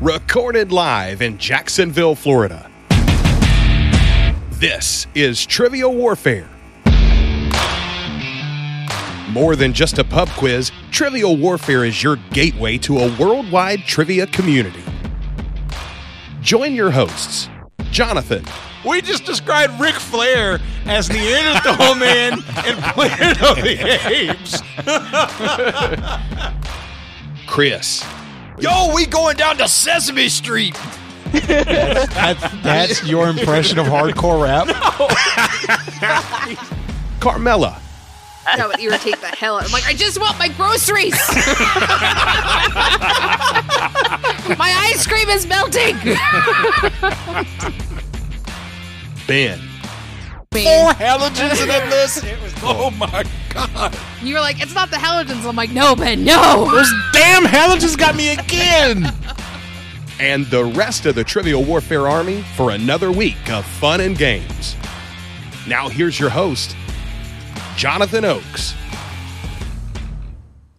recorded live in Jacksonville, Florida. This is Trivial Warfare. More than just a pub quiz, Trivial Warfare is your gateway to a worldwide trivia community. Join your hosts, Jonathan, We just described Ric Flair as Neanderthal Man and Planet of the Apes. Chris, Yo, we going down to Sesame Street. That's, that's your impression of hardcore rap. Carmela, That would irritate the hell out. I'm like, I just want my groceries. my ice cream is melting. Ben, Four halogens in that list. Oh my god. You were like, it's not the halogens. I'm like, no, Ben, no. Those damn halogens got me again. and the rest of the Trivial Warfare Army for another week of fun and games. Now, here's your host, Jonathan Oakes.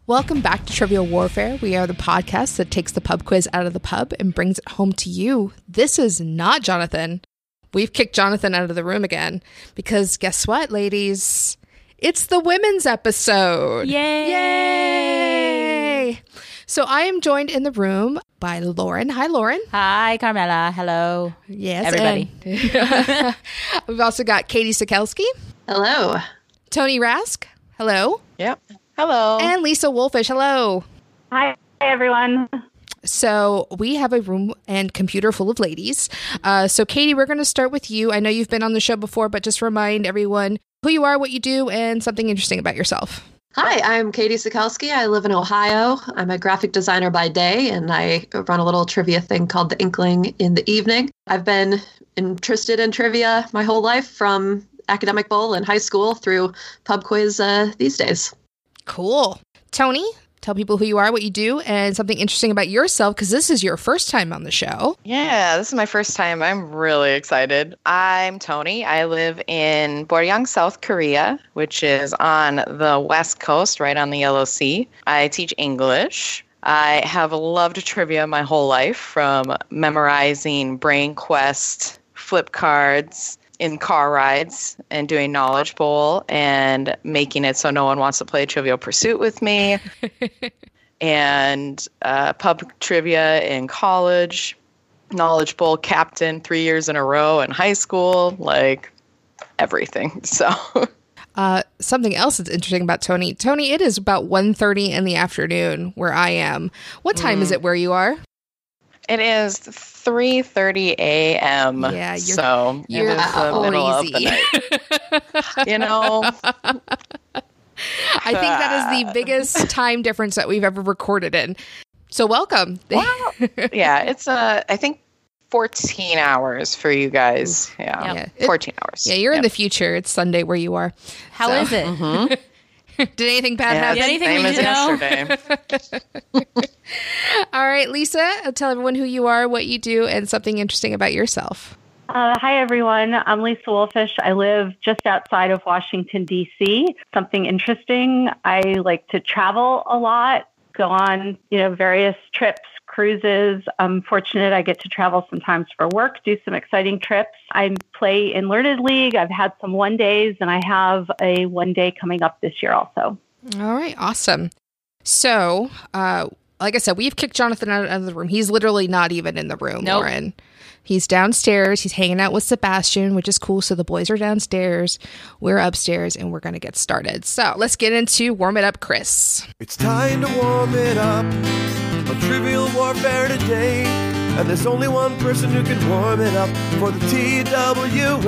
Welcome back to Trivial Warfare. We are the podcast that takes the pub quiz out of the pub and brings it home to you. This is not Jonathan. We've kicked Jonathan out of the room again because guess what, ladies? It's the women's episode. Yay! Yay! So I am joined in the room by Lauren. Hi, Lauren. Hi, Carmela. Hello. Yes, Everybody. and- We've also got Katie Sikelski, Hello. Tony Rask. Hello. Yep. Hello. And Lisa Wolfish. Hello. Hi, everyone. So we have a room and computer full of ladies. Uh, so Katie, we're going to start with you. I know you've been on the show before, but just remind everyone who you are, what you do, and something interesting about yourself. Hi, I'm Katie Sikelski. I live in Ohio. I'm a graphic designer by day, and I run a little trivia thing called The Inkling in the evening. I've been interested in trivia my whole life from academic bowl in high school through pub quiz uh, these days. Cool. Tony, tell people who you are, what you do, and something interesting about yourself because this is your first time on the show. Yeah, this is my first time. I'm really excited. I'm Tony. I live in Boryeong, South Korea, which is on the west coast, right on the Yellow Sea. I teach English. I have loved trivia my whole life from memorizing Brain Quest, flip cards, in car rides and doing knowledge bowl and making it so no one wants to play trivial pursuit with me and uh, pub trivia in college knowledge bowl captain three years in a row in high school like everything so Uh, something else that's interesting about Tony. Tony, it is about 1.30 in the afternoon where I am. What time is it where you are? It is 3.30 a.m Yeah, you're- so it you're is the middle of the night you know I think that is the biggest time difference that we've ever recorded in. So welcome. yeah it's uh, i think 14 hours for you guys yeah, Yeah. It- 14 hours yeah, you're in the future. It's Sunday where you are. How So- is it? Did anything bad Yeah, happen? anything same we as know? yesterday. All right, Lisa, uh, tell everyone who you are, what you do, and something interesting about yourself. Uh, hi, everyone. I'm Lisa Wolfish. I live just outside of Washington, D.C. Something interesting. I like to travel a lot, go on, you know, various trips, cruises. I'm fortunate I get to travel sometimes for work, do some exciting trips. I play in Learned League. I've had some one days, and I have a one day coming up this year also. All right, awesome. So, uh, like I said, we've kicked Jonathan out of the room. He's literally not even in the room, Nope. Lauren. He's downstairs. He's hanging out with Sebastian, which is cool. So the boys are downstairs. We're upstairs, and we're going to get started. So let's get into Warm It Up, Chris. It's time to warm it up on Trivial Warfare today. And there's only one person who can warm it up for the TWA,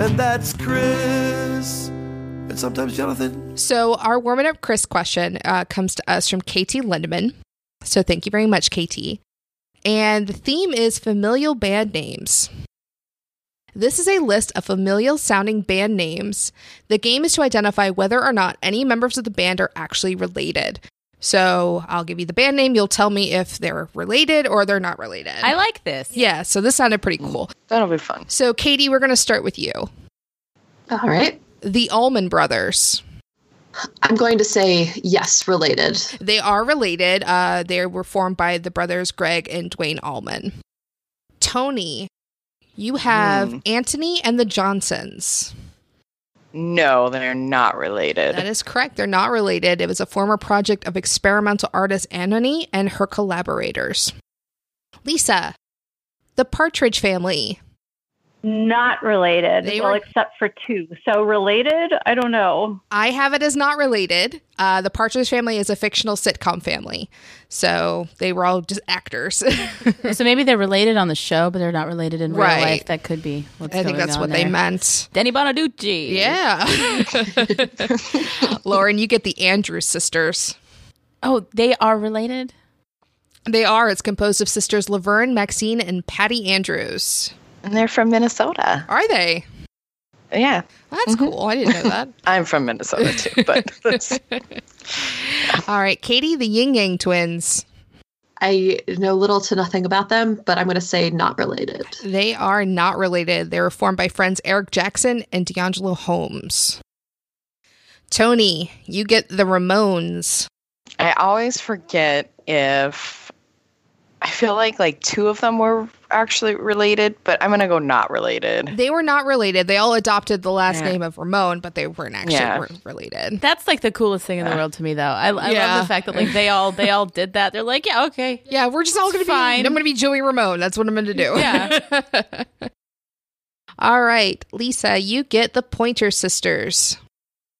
and that's Chris. And sometimes Jonathan. So our Warm It Up, Chris question uh, comes to us from Katie Lindemann. So thank you very much, Katie. And the theme is familial band names. This is a list of familial sounding band names. The game is to identify whether or not any members of the band are actually related. So I'll give you the band name. You'll tell me if they're related or they're not related. I like this. yeah, so this sounded pretty cool. That'll be fun. So, Katie, we're going to start with you. All right. The Allman Brothers. I'm going to say yes, related. They are related. Uh, they were formed by the brothers Gregg and Duane Allman. Tony, you have Hmm. Anthony and the Johnsons. No, they're not related. That is correct. They're not related. It was a former project of experimental artist Anthony and her collaborators. Lisa, the Partridge Family. Not related. They well, were- except for two. So related? I don't know. I have it as not related. Uh, the Partridge Family is a fictional sitcom family, so they were all just actors. so maybe they're related on the show, but they're not related in real Right. life. That could be what's I think that's on what they meant. Danny Bonaducci. Yeah. Lauren, you get the Andrews sisters. Oh, they are related? They are. It's composed of sisters Laverne, Maxine, and Patty Andrews. And they're from Minnesota. Are they? Yeah, That's mm-hmm. cool. I didn't know that. I'm from Minnesota too, but that's, All right, Katie, the Ying Yang twins. I know little to nothing about them, but I'm going to say not related. They are not related. They were formed by friends Eric Jackson and D'Angelo Holmes. Tony, you get the Ramones. I always forget if I feel like like two of them were actually related, but I'm gonna go not related. They were not related. They all adopted the last Yeah. name of Ramone, but they weren't actually Yeah. re- related. That's like the coolest thing in the world to me, though. I, I Yeah. love the fact that like they all they all did that. They're like, yeah, okay, Yeah, we're just all going to be. fine. I'm going to be Joey Ramone. That's what I'm going to do. yeah. all right, Lisa, you get the Pointer Sisters.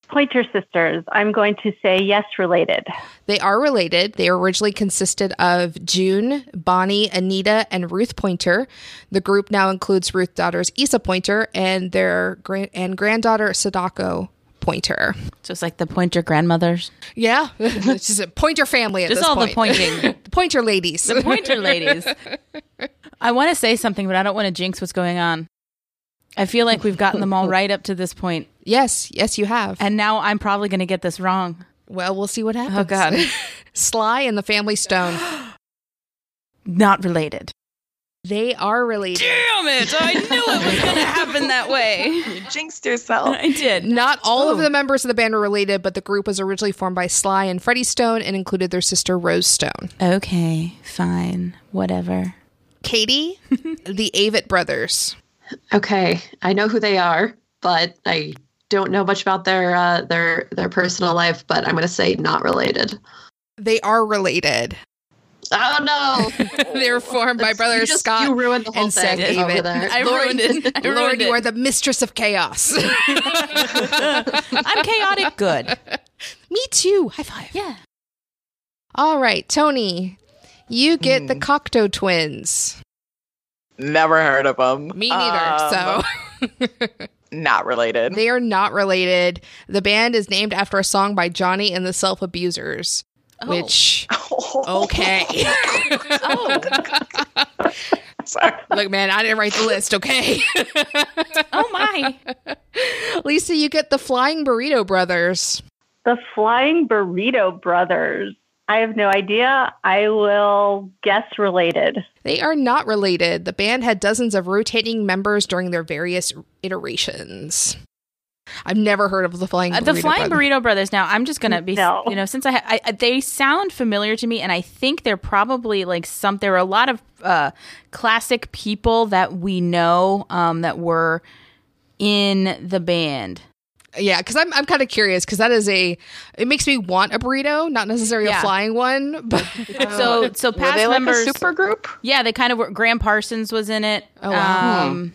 Pointer sisters. I'm going to say yes, related. They are related. They originally consisted of June, Bonnie, Anita, and Ruth Pointer. The group now includes Ruth daughters Issa Pointer and their grand and granddaughter Sadako Pointer. So it's like the pointer grandmothers, Yeah, it's just a Pointer family at just this all point. the pointing, The Pointer ladies. the pointer ladies. I want to say something, but I don't want to jinx what's going on. I feel like we've gotten them all right up to this point, yes, yes, you have. and now I'm probably going to get this wrong. well, we'll see what oh, happens. Oh God, Sly and the Family Stone. not related. They are related. Damn it! I knew it was going to happen that way. You jinxed yourself. I did. Not all Oh. of the members of the band are related, but the group was originally formed by Sly and Freddie Stone and included their sister Rose Stone. Okay, fine, whatever. Katie, the Avett brothers. Okay, I know who they are, but I don't know much about their uh, their their personal life. But I'm going to say not related. They are related. Oh no! they were formed by That's- brothers you just, Scott You ruined the whole and Seth thing over Avett. there. I Lauren- ruined it. I Lauren, ruined you are the mistress of chaos. I'm chaotic good. Me too. High five. Yeah. All right, Tony, you get the Hmm. Cocteau twins. Never heard of them. Me neither. so not related. they are not related. The band is named after a song by Johnny and the Self Abusers, oh. which okay. Oh. Sorry. Look, man, I didn't write the list. Okay. Oh my. Lisa, you get the Flying Burrito Brothers. The Flying Burrito Brothers. I have no idea. I will guess related. They are not related. The band had dozens of rotating members during their various iterations. I've never heard of the Flying Uh, Burrito the Flying Brothers. Burrito Brothers. Now, I'm just gonna be, No. you know, since I, ha- I, I- they sound familiar to me, and I think they're probably like some. There are a lot of uh, classic people that we know um, that were in the band. Yeah, because I'm I'm kind of curious because that is a it makes me want a burrito, not necessarily Yeah. a flying one, but So, so Were past they like members, a super group? yeah, they kind of were. Gram Parsons was in it. Oh, wow. Um,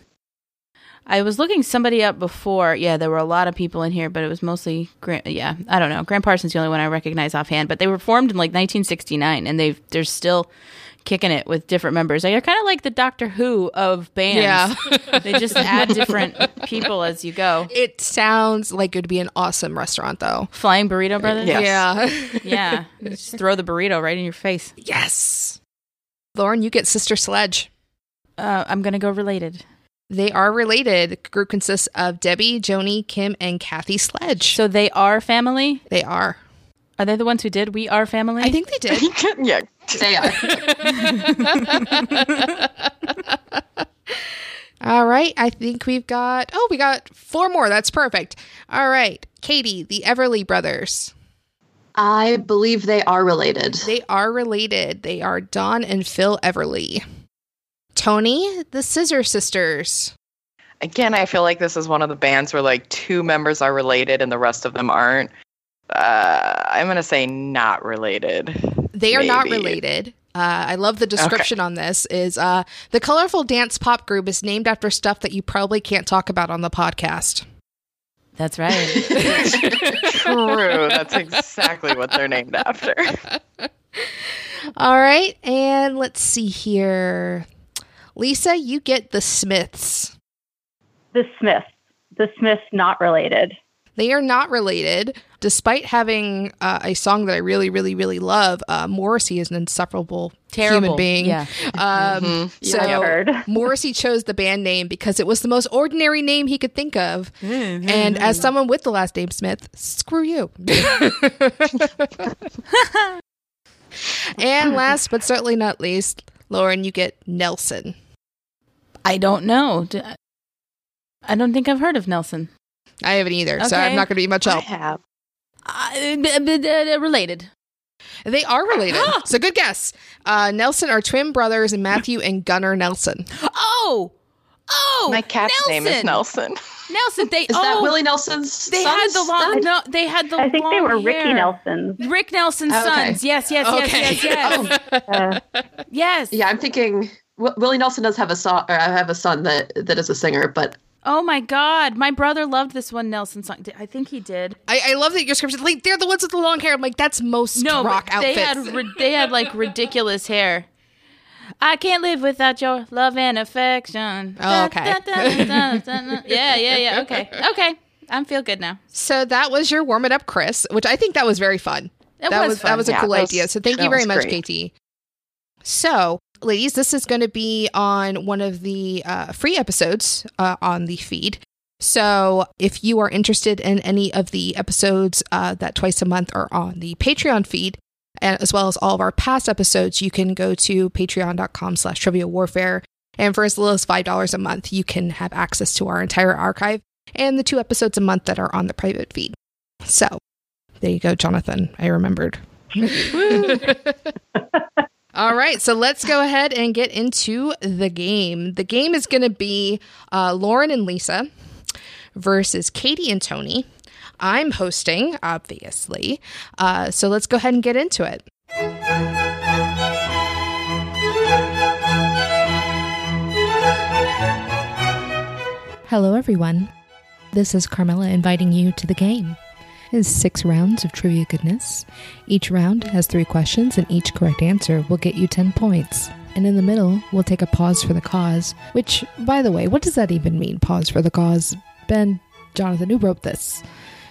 I was looking somebody up before. Yeah, there were a lot of people in here, but it was mostly Grant. Yeah, I don't know. Gram Parsons is the only one I recognize offhand, but they were formed in like 1969, and they've they're still kicking it with different members. They're kind of like the Doctor Who of bands. Yeah. they just add different people as you go. it sounds like it would be an awesome restaurant though. Flying Burrito Brothers. Yes. Yeah. yeah. Just throw the burrito right in your face. yes. Lauren, you get Sister Sledge. Uh, I'm gonna go related. They are related. The group consists of Debbie, Joni, Kim, and Kathy Sledge. So they are family. they are. Are they the ones who did We Are Family? I think they did. yeah. They are. All right. I think we've got, oh, we got four more. That's perfect. All right. Katie, the Everly brothers. I believe they are related. They are related. They are Don and Phil Everly. Tony, the Scissor Sisters. Again, I feel like this is one of the bands where like two members are related and the rest of them aren't. Uh, I'm gonna say not related. They are not related. Uh, I love the description on this. Is uh, the colorful dance pop group is named after stuff that you probably can't talk about on the podcast. That's right. True. That's exactly what they're named after. All right, and let's see here. Lisa, you get the Smiths. The Smiths. The Smiths not related. They are not related, despite having uh, a song that I really, really, really love. Uh, Morrissey is an insufferable Terrible. human being. Yeah. Um, So Yeah, I heard. Morrissey chose the band name because it was the most ordinary name he could think of. and as someone with the last name Smith, screw you. and last but certainly not least, Lauren, you get Nelson. I don't know. I don't think I've heard of Nelson. I haven't either, so I'm not going to be much I help. have. Uh, b- b- b- related. They are related. so good guess. Uh, Nelson are twin brothers, Matthew and Gunnar Nelson. Oh, oh, My cat's name is Nelson. Nelson. They Is oh, that Willie Nelson's They had the long. then? No, they had the. I think they were Ricky hair. Nelson's. Rick Nelson's Oh, okay. sons. Yes, yes, yes, Okay. yes, yes, Uh, yes. Yeah, I'm thinking Willie Nelson does have a son, or I have a son that that is a singer, but Oh my God, my brother loved this one Nelson song. I think he did. I, I love that your scripture. Like they're the ones with the long hair. I'm like, that's most No, rock but they outfits. had they had like ridiculous hair. I can't live without your love and affection. Oh, okay. Da, da, da, da, da, da. Yeah, yeah, yeah. Okay, okay. I'm feel good now. so that was your warm it up, Chris, which I think that was very fun. It that was was that was a Yeah, cool was- idea. So thank you very much, great. Katie. So, ladies, this is going to be on one of the uh, free episodes uh, on the feed. So, if you are interested in any of the episodes uh, that twice a month are on the Patreon feed, as well as all of our past episodes, you can go to patreon.com slash trivia warfare. And for as little as $5 a month, you can have access to our entire archive and the two episodes a month that are on the private feed. So, there you go, Jonathan. I remembered. All right, so let's go ahead and get into the game. The game is going to be uh, Lauren and Lisa versus Katie and Tony. I'm hosting, obviously. Uh, so let's go ahead and get into it. Hello, everyone. This is Carmela inviting you to the game. It's six rounds of trivia goodness. Each round has three questions, and each correct answer will get you 10 points. And in the middle, we'll take a pause for the cause, which, by the way, what does that even mean, pause for the cause? Ben, Jonathan, who wrote this?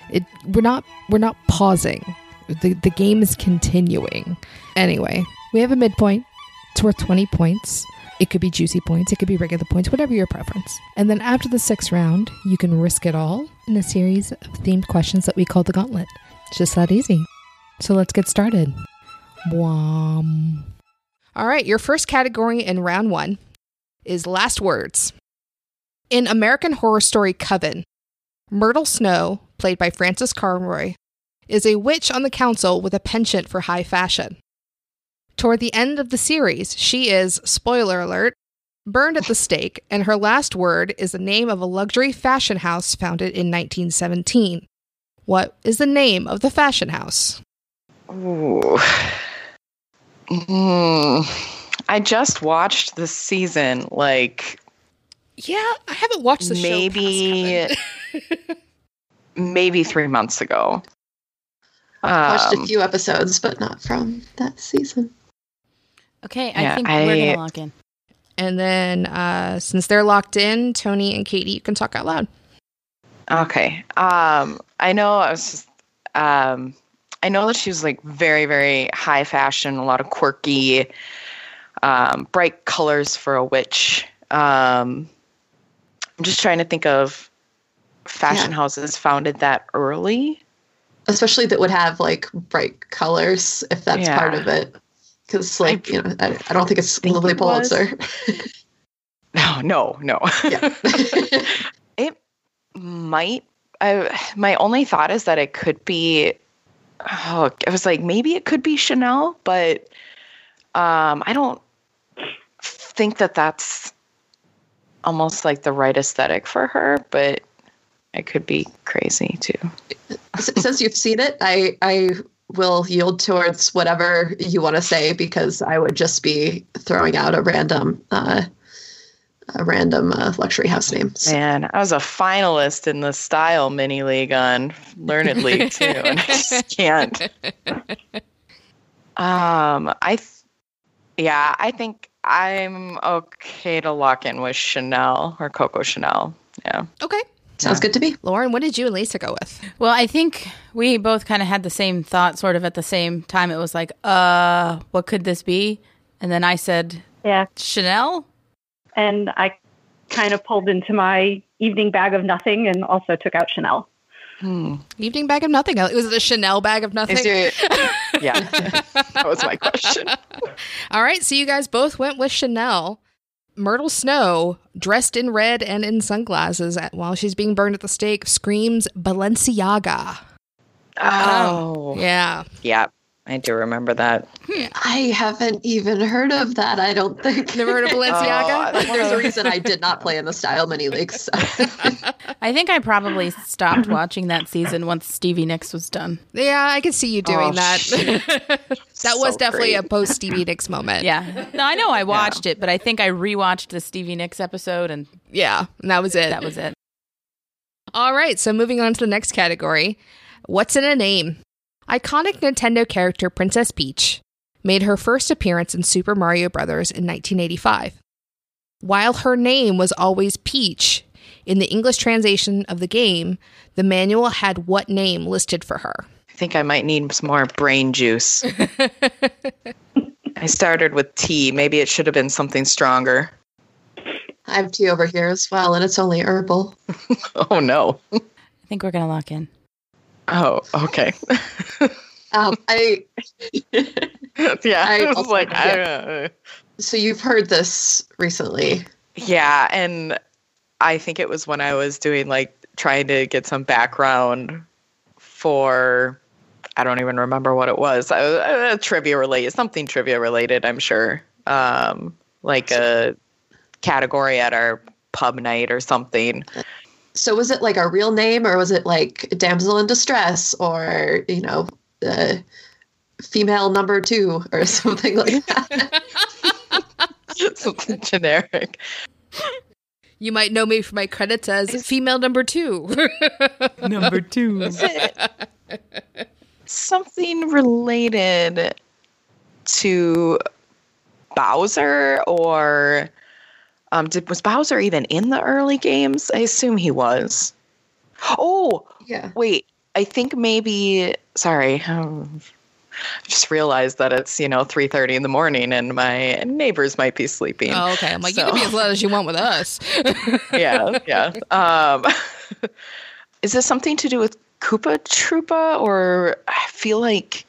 It, we're not we're not pausing. The, the game is continuing. Anyway, we have a midpoint. It's worth 20 points. It could be juicy points, it could be regular points, whatever your preference. And then after the sixth round, you can risk it all in a series of themed questions that we call the gauntlet. It's just that easy. So let's get started. Wham. All right, your first category in round one is last words. In American Horror Story Coven, Myrtle Snow, played by Frances Conroy, is a witch on the council with a penchant for high fashion. Toward the end of the series, she is, spoiler alert, burned at the stake, and her last word is the name of a luxury fashion house founded in 1917. What is the name of the fashion house? Ooh. Mm. I just watched the season like Yeah, I haven't watched the maybe show. maybe three months ago. I've watched Um, a few episodes, but not from that season. Okay, I Yeah, think I- we're gonna lock in. And then, uh, since they're locked in, Tony and Katie, you can talk out loud. Okay. Um, I know I was just, um, I know that she was like very, very high fashion, a lot of quirky, um, bright colors for a witch. Um, I'm just trying to think of fashion Yeah. houses founded that early. Especially that would have like bright colors, if that's Yeah. part of it. Because, like, I you know, I, I don't think it's think Lilly it. Pulitzer. No, no, no. Yeah. it might. I, my only thought is that it could be. Oh, I was like, maybe it could be Chanel, but um, I don't think that that's almost like the right aesthetic for her. But it could be crazy too. Since you've seen it, I I will yield towards whatever you want to say because I would just be throwing out a random uh, a random uh, luxury house name. So- Man, I was a finalist in the Style Mini League on Learned League too, and I just can't. Um, I, th- yeah, I think I'm okay to lock in with Chanel or Coco Chanel. Yeah. Okay. Sounds good to me. Lauren, what did you and Lisa go with? Well, I think we both kind of had the same thought sort of at the same time. It was like, uh, what could this be? And then I said, Yeah. Chanel? And I kind of pulled into my evening bag of nothing and also took out Chanel. Hmm. Evening bag of nothing. It was a Chanel bag of nothing. Is your, yeah, that was my question. All right, so you guys both went with Chanel. Myrtle Snow, dressed in red and in sunglasses at, while she's being burned at the stake, screams Balenciaga. Oh, oh. Yeah. yeah, I do remember that. I haven't even heard of that. I don't think. Never heard of Balenciaga? Oh, But there's a reason I did not play in the Style Mini League. So. I think I probably stopped watching that season once Stevie Nicks was done. Yeah, I could see you doing Oh, that. that was So definitely a post Stevie Nicks moment. Yeah. No, I know I watched it, but I think I rewatched the Stevie Nicks episode and Yeah, and that was it. that was it. All right, so moving on to the next category. What's in a name? Iconic Nintendo character Princess Peach made her first appearance in Super Mario Bros. in 1985. While her name was always Peach, in the English translation of the game, the manual had what name listed for her? I think I might need some more brain juice. I started with tea. Maybe it should have been something stronger. I have tea over here as well, and it's only herbal. Oh no. I think we're going to lock in. Oh, okay. Um, I yeah, I I, was like, I yeah. know. so you've heard this recently. Yeah, and I think it was when I was doing like trying to get some background for I don't even remember what it was. A, uh, trivia related, something trivia related, I'm sure. Um, like a category at our pub night or something. So was it like a real name, or was it like damsel in distress, or you know, uh, female number two, or something like that? something generic. You might know me for my credits as female number two. Number two. Something related to Bowser or um, did, was Bowser even in the early games? I assume he was. Oh, yeah. wait. I think maybe. Sorry, um, I just realized that it's you know three thirty in the morning and my neighbors might be sleeping. oh, okay. I'm like, you can be as loud as you want with us. yeah, yeah. Um, is this something to do with Koopa Troopa, or I feel like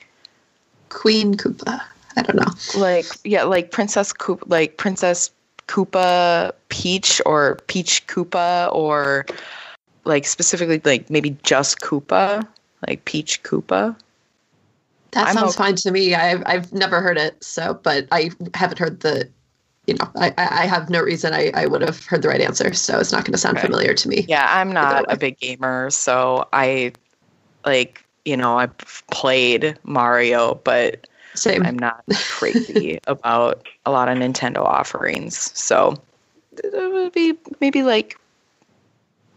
Queen Koopa. I don't know. like yeah, like Princess Koopa, like Princess Koopa Peach, or Peach Koopa, or like specifically like maybe just Koopa, like Peach Koopa. That I'm sounds okay. fine to me. I've I've never heard it, so but I haven't heard the. You know, I, I have no reason I, I would have heard the right answer, so it's not going to sound Okay. familiar to me. Yeah, I'm not a big gamer, so I like you know I've played Mario, but Same. I'm not crazy about a lot of Nintendo offerings. So it would be maybe like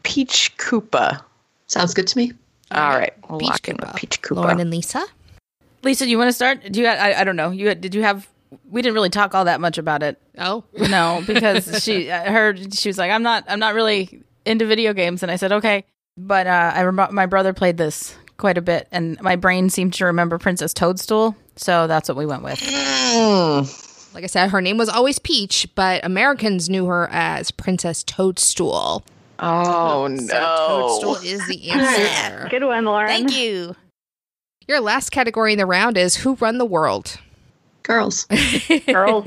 Peach Koopa. Sounds good to me. All right, we'll Peach lock in with Peach Koopa. Lauren and Lisa? Lisa, do you want to start? Do you? I, I don't know. You did you have? We didn't really talk all that much about it. Oh. No, because she uh, heard she was like, I'm not. I'm not really into video games, and I said okay. But uh, I remember my brother played this quite a bit, and my brain seemed to remember Princess Toadstool, so that's what we went with. Mm, Like I said, her name was always Peach, but Americans knew her as Princess Toadstool. oh no! Toadstool is the answer. Good one, Lauren. Thank you. Your last category in the round is Who Run the World? Girls. Girls.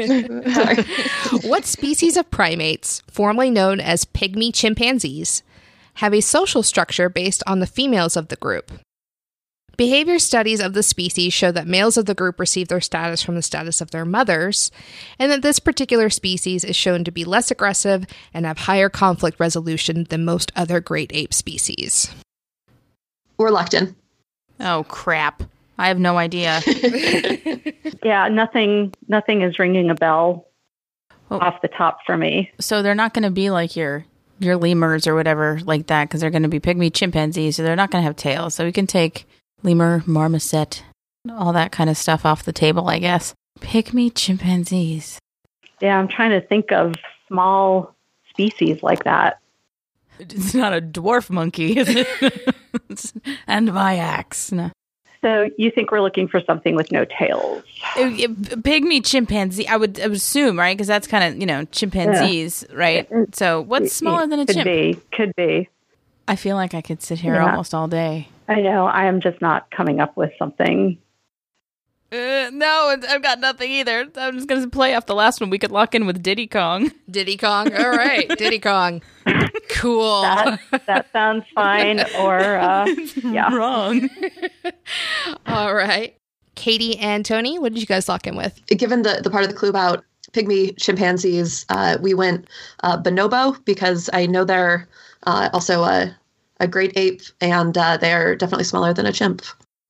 What species of primates, formerly known as pygmy chimpanzees, have a social structure based on the females of the group? Behavior studies of the species show that males of the group receive their status from the status of their mothers, and that this particular species is shown to be less aggressive and have higher conflict resolution than most other great ape species. We're locked in. Oh crap! I have no idea. yeah, nothing nothing is ringing a bell Oh. off the top for me. so they're not going to be like your your lemurs or whatever like that because they're going to be pygmy chimpanzees. So they're not going to have tails. So we can take lemur, marmoset, all that kind of stuff off the table, I guess. Pygmy chimpanzees. Yeah, I'm trying to think of small species like that. It's not a dwarf monkey, is it? And my axe. No. So you think we're looking for something with no tails? Uh, it- pygmy chimpanzee, I would, I would assume, right? Because that's kind of, you know, chimpanzees, right? So what's smaller than a could chimp? be, could be. I feel like I could sit here Yeah. almost all day. I know. I am just not coming up with something. Uh, no, I've got nothing either. I'm just going to play off the last one. We could lock in with Diddy Kong. Diddy Kong. All right, Diddy Kong. Cool. That that sounds fine. Or uh, yeah, Wrong. All right. Katie and Tony, what did you guys lock in with? Given the, the part of the clue about pygmy chimpanzees, uh, we went uh, bonobo because I know they're uh, also a, a great ape and uh, they're definitely smaller than a chimp.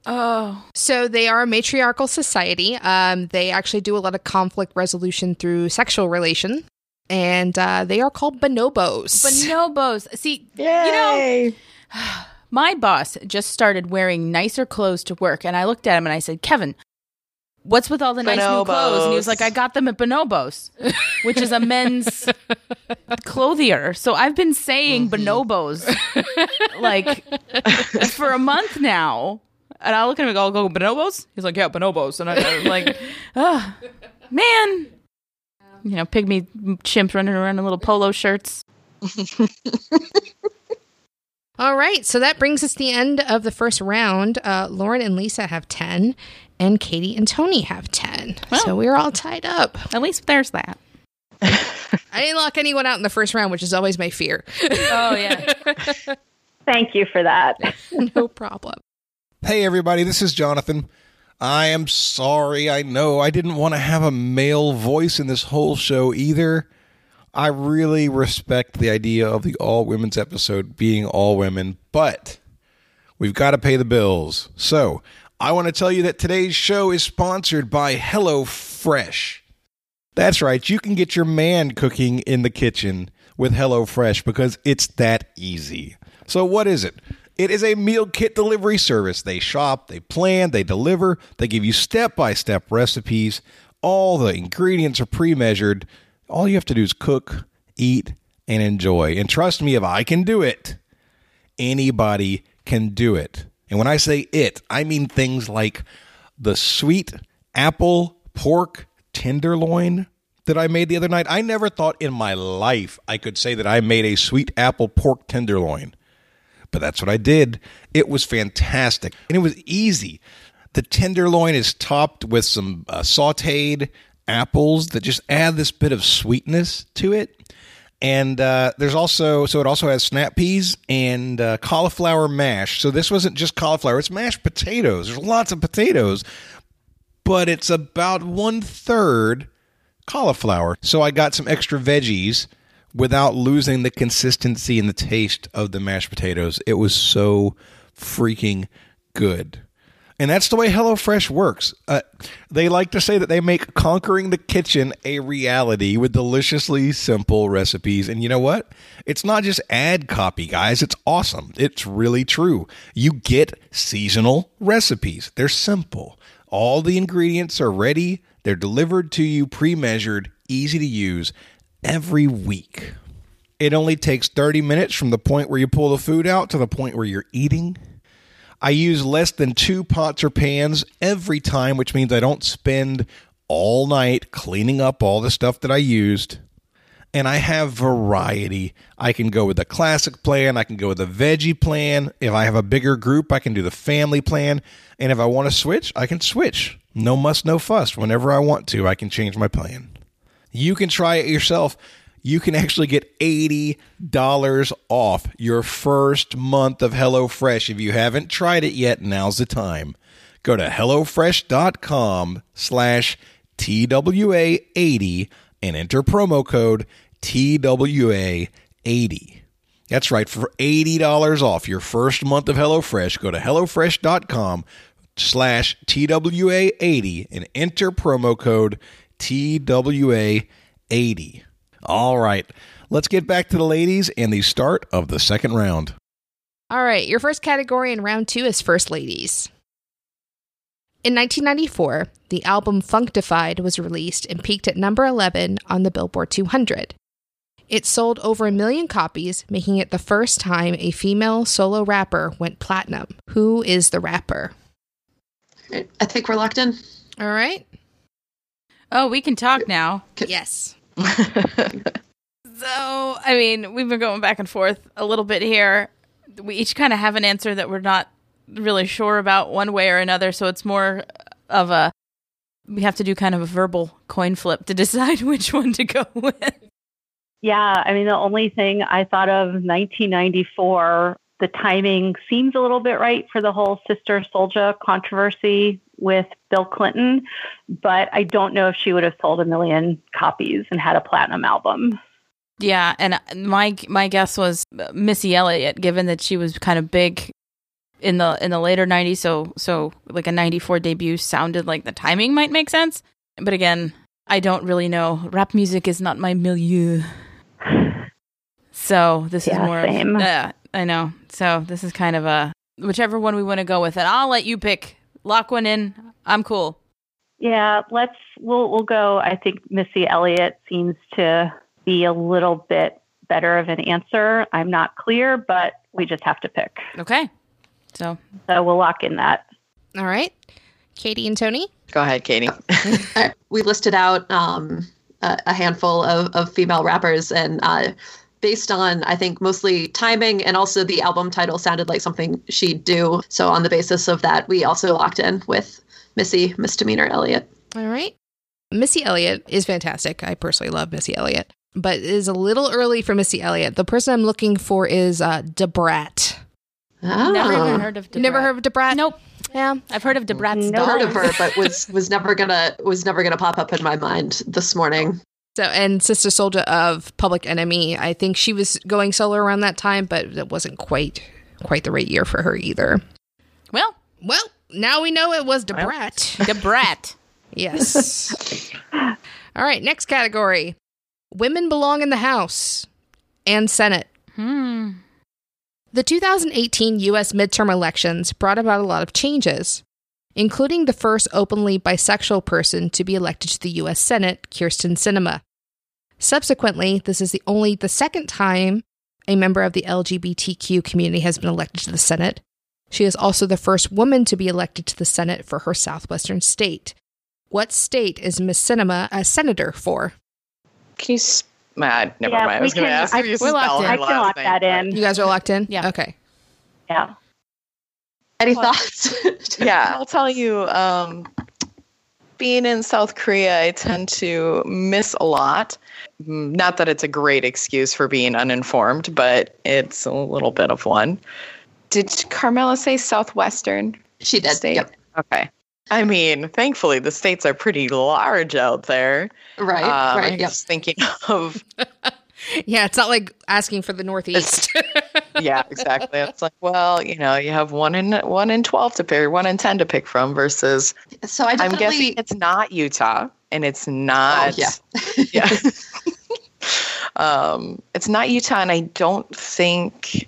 Oh. So they are a matriarchal society. Um, they actually do a lot of conflict resolution through sexual relation, and uh, they are called bonobos. Bonobos. See, you know, my boss just started wearing nicer clothes to work, and I looked at him and I said, Kevin, what's with all the nice new clothes? And he was like, I got them at Bonobos, which is a men's clothier. So I've been saying mm-hmm. bonobos like for a month now. And I look at him and go, I'll go bonobos? He's like, yeah, bonobos. And I, I'm like, oh, man. You know, pygmy chimps running around in little polo shirts. All right, so that brings us to the end of the first round. Uh, Lauren and Lisa have 10, and Katie and Tony have 10. so we're all tied up. At least there's that. I didn't lock anyone out in the first round, which is always my fear. Oh, yeah. thank you for that. no problem. Hey, everybody, this is Jonathan. I am sorry. I know I didn't want to have a male voice in this whole show either. I really respect the idea of the all women's episode being all women, but we've got to pay the bills. So I want to tell you that today's show is sponsored by HelloFresh. That's right, you can get your man cooking in the kitchen with HelloFresh because it's that easy. So, what is it? It is a meal kit delivery service. They shop, they plan, they deliver, they give you step by step recipes. All the ingredients are pre measured. All you have to do is cook, eat, and enjoy. And trust me, if I can do it, anybody can do it. And when I say it, I mean things like the sweet apple pork tenderloin that I made the other night. I never thought in my life I could say that I made a sweet apple pork tenderloin, but that's what I did. It was fantastic and it was easy. The tenderloin is topped with some uh, sauteed apples that just add this bit of sweetness to it. And uh, there's also, so it also has snap peas and uh, cauliflower mash. So this wasn't just cauliflower, it's mashed potatoes. There's lots of potatoes, but it's about one third cauliflower. So I got some extra veggies without losing the consistency and the taste of the mashed potatoes. It was so freaking good. And that's the way HelloFresh works. Uh, they like to say that they make conquering the kitchen a reality with deliciously simple recipes. And you know what? It's not just ad copy, guys. It's awesome. It's really true. You get seasonal recipes, they're simple. All the ingredients are ready, they're delivered to you pre measured, easy to use every week. It only takes 30 minutes from the point where you pull the food out to the point where you're eating. I use less than two pots or pans every time, which means I don't spend all night cleaning up all the stuff that I used. and I have variety. I can go with the classic plan, I can go with the veggie plan. If I have a bigger group, I can do the family plan. And if I want to switch, I can switch. No muss, no fuss. Whenever I want to, I can change my plan. You can try it yourself. You can actually get $80 off your first month of HelloFresh. If you haven't tried it yet, now's the time. Go to HelloFresh.com slash TWA80 and enter promo code TWA80. That's right, for $80 off your first month of HelloFresh, go to HelloFresh.com slash TWA80 and enter promo code TWA80. All right, let's get back to the ladies and the start of the second round. All right, your first category in round two is First Ladies. In 1994, the album Funkdafied was released and peaked at number 11 on the Billboard 200. It sold over a million copies, making it the first time a female solo rapper went platinum. Who is the rapper? I think we're locked in. All right. Oh, we can talk now. Yes. So, I mean, we've been going back and forth a little bit here. We each kind of have an answer that we're not really sure about one way or another. So it's more of a we have to do kind of a verbal coin flip to decide which one to go with. Yeah, I mean, the only thing I thought of 1994, the timing seems a little bit right for the whole Sister Souljah controversy with Bill Clinton, but I don't know if she would have sold a million copies and had a platinum album. Yeah, and my my guess was Missy Elliott, given that she was kind of big in the in the later '90s. So so like a '94 debut sounded like the timing might make sense. But again, I don't really know. Rap music is not my milieu. So this is more. same. Of, yeah, I know. So this is kind of a whichever one we want to go with, and I'll let you pick. Lock one in. I'm cool. Yeah, let's we'll we'll go. I think Missy Elliott seems to be a little bit better of an answer. I'm not clear, but we just have to pick. Okay. So So we'll lock in that. All right. Katie and Tony? Go ahead, Katie. Uh, we listed out um, a, a handful of, of female rappers, and uh, based on, I think, mostly timing and also the album title sounded like something she'd do. So, on the basis of that, we also locked in with Missy Misdemeanor Elliott. All right. Missy Elliott is fantastic. I personally love Missy Elliott, but it is a little early for Missy Elliott. The person I'm looking for is uh, Da Brat. never Oh. even heard of. You never heard of Da Brat? Nope. Yeah. I've heard of Da Brat's No. heard of her, but was was never gonna was never gonna pop up in my mind this morning. So, and Sister Souljah of Public Enemy. I think she was going solo around that time, but it wasn't quite quite the right year for her either. Well, Well, now we know it was Da Brat. Debrat. Yes. All right, next category. Women belong in the House and Senate. Hmm. The 2018 U.S. midterm elections brought about a lot of changes, including the first openly bisexual person to be elected to the U.S. Senate, Kyrsten Sinema. Subsequently, this is the only the second time a member of the LGBTQ community has been elected to the Senate. She is also the first woman to be elected to the Senate for her southwestern state. What state is Miss Sinema a senator for? Can you? s- Ah, never Yeah, mind. I was going to ask I- if you we're locked in. I can lock name, that in. You guys are locked in? Yeah. Okay. Yeah. Any thoughts? yeah, I'll tell you. Um, being in South Korea, I tend to miss a lot. Not that it's a great excuse for being uninformed, but it's a little bit of one. Did Carmela say Southwestern She did. state? Yep. Okay. I mean, thankfully, the states are pretty large out there. Right. Um, right. I'm Yep. just thinking of Yeah, it's not like asking for the Northeast. yeah, exactly. It's like, well, you know, you have one in one in twelve to pick, one in ten to pick from, versus So I I'm guessing it's not Utah and it's not Oh, yeah. yeah. um, it's not Utah, and I don't think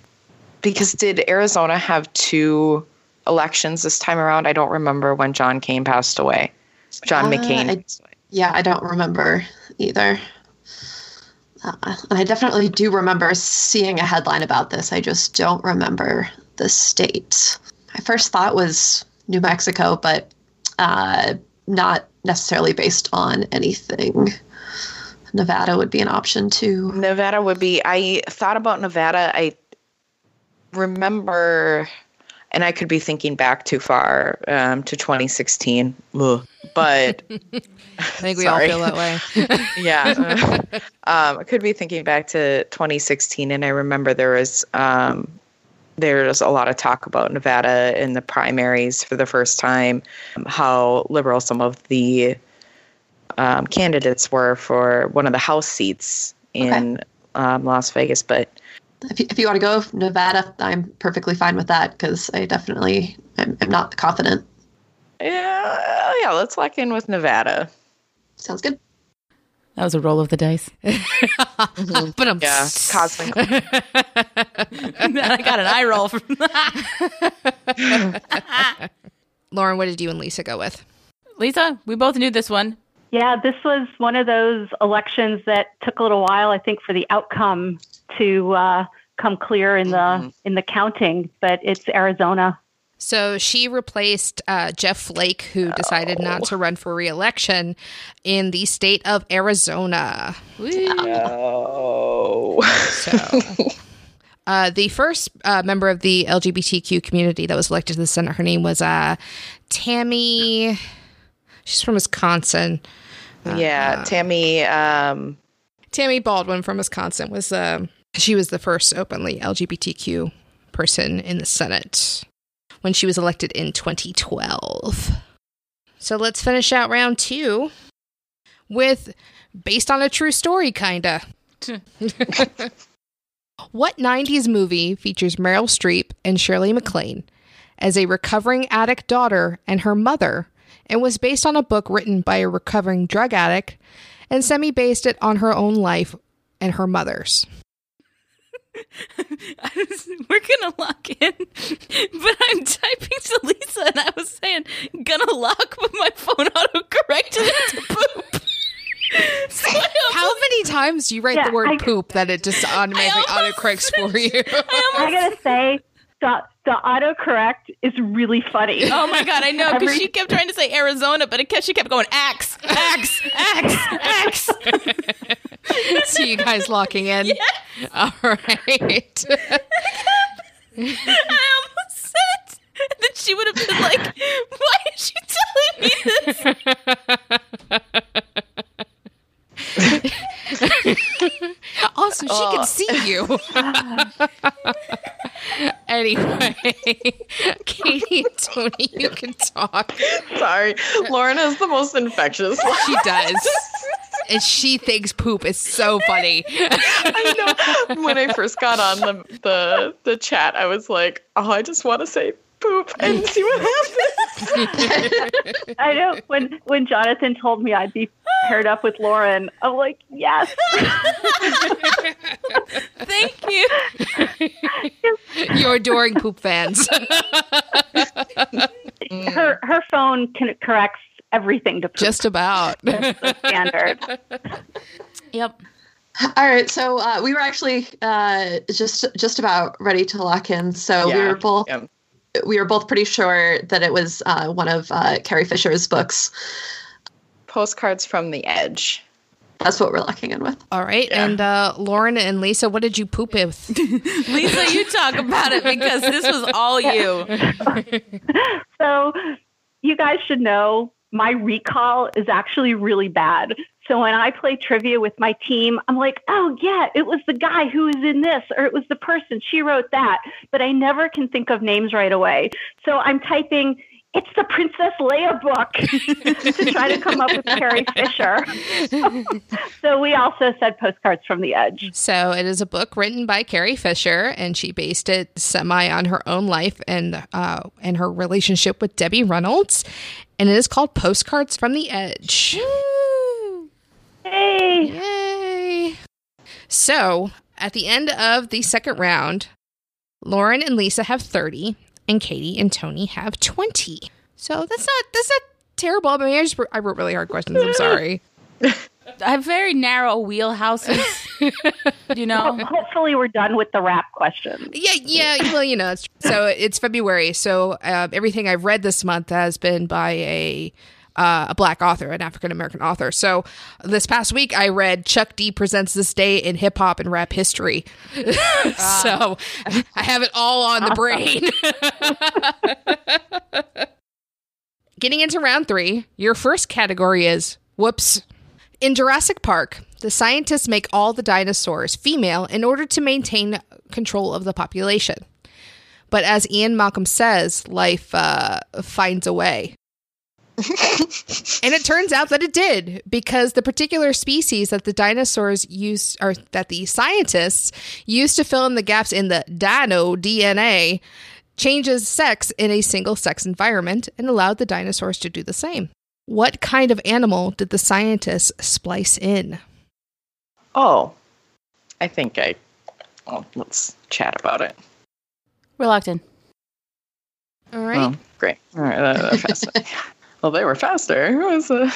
because did Arizona have two elections this time around? I don't remember when John Kane passed away. John Uh, McCain. I- Yeah, I don't remember either. Uh, and I definitely do remember seeing a headline about this. I just don't remember the state. My first thought was New Mexico, but uh, not necessarily based on anything Nevada would be an option too. Nevada would be. I thought about Nevada. I remember, and I could be thinking back too far um, to 2016. Ugh. But I think we Sorry. all feel that way. yeah, um, I could be thinking back to 2016, and I remember there was um, there was a lot of talk about Nevada in the primaries for the first time, um, how liberal some of the um, candidates were for one of the House seats in um, Las Vegas, but If you, if you want to go Nevada, I'm perfectly fine with that because I definitely am, am not confident. yeah, oh yeah, let's lock in with Nevada. Sounds good. That was a roll of the dice. Mm-hmm. but I'm Yeah, cosmic. I got an eye roll from that. Lauren, what did you and Lisa go with? Lisa. We both knew this one. Yeah, this was one of those elections that took a little while, I think, for the outcome to uh, come clear in the in the counting. But it's Arizona. So she replaced uh, Jeff Flake, who decided not to run for reelection in the state of Arizona. Oh. So, uh, the first uh, member of the LGBTQ community that was elected to the Senate, her name was uh, Tammy. She's from Wisconsin. Yeah, Tammy. Um, Tammy Baldwin from Wisconsin was uh, she was the first openly LGBTQ person in the Senate when she was elected in 2012. So let's finish out round two with based on a true story, kinda. what 90s movie features Meryl Streep and Shirley MacLaine as a recovering addict daughter and her mother and was based on a book written by a recovering drug addict and Semi based it on her own life and her mother's. We're gonna lock in, but I'm typing to Lisa, and I was saying gonna lock, but my phone auto corrected it to poop. so I How many times do you write Yeah, the word I- poop that it just automatically I almost- autocorrects for you? I gotta say, the the autocorrect is really funny. Oh my god, I know because Every- she kept trying to say Arizona, but it kept she kept going axe, axe, axe, axe. See you guys locking in. All right. I almost said it. Then she would have been like, "Why is she telling me this?" also, she can see oh. you. anyway, Katie and Tony, you can talk. sorry, Lauren has the most infectious. She does. And she thinks poop is so funny. I know. When I first got on the, the the chat, I was like, "Oh, I just want to say poop and see what happens." I know when when Jonathan told me I'd be paired up with Lauren, I'm like, yes. Thank you. You're adoring poop fans. Her her phone can corrects everything to poop Just about. standard. Yep. All right, so uh, we were actually uh, just just about ready to lock in. So we were both yeah. We were both pretty sure that it was uh, one of uh, Carrie Fisher's books. Postcards from the Edge. That's what we're locking in with. All right. And uh, Lauren and Lisa, what did you poop with? Lisa, you talk about it because this was all you. So you guys should know my recall is actually really bad. So when I play trivia with my team, I'm like, oh yeah, it was the guy who was in this, or it was the person she wrote that, but I never can think of names right away. So I'm typing. It's the Princess Leia book to try to come up with Carrie Fisher. so we also said postcards from the edge. So it is a book written by Carrie Fisher, and she based it semi on her own life and uh, and her relationship with Debbie Reynolds, and it is called Postcards from the Edge. Yay! Yay! So at the end of the second round, Lauren and Lisa have thirty, and Katie and Tony have twenty. So that's not that's not terrible. I mean, I just I wrote really hard questions. I'm sorry. I have very narrow wheelhouses. you know, hopefully we're done with the rap questions. Yeah, yeah. Well, you know, it's, so it's February. So uh, everything I've read this month has been by a uh, a black author, an African American author. So this past week, I read Chuck D presents this day in hip hop and rap history. so I have it all on the brain. Getting into round three, your first category is whoops. In Jurassic Park, the scientists make all the dinosaurs female in order to maintain control of the population. But as Ian Malcolm says, life uh, finds a way. And it turns out that it did because the particular species that the dinosaurs used or that the scientists used to fill in the gaps in the dino DNA changes sex in a single sex environment and allowed the dinosaurs to do the same. What kind of animal did the scientists splice in? Oh, I think I. Well, let's chat about it. We're locked in. All right. Oh, great. All right, that, that fast. well, they were faster. It was a.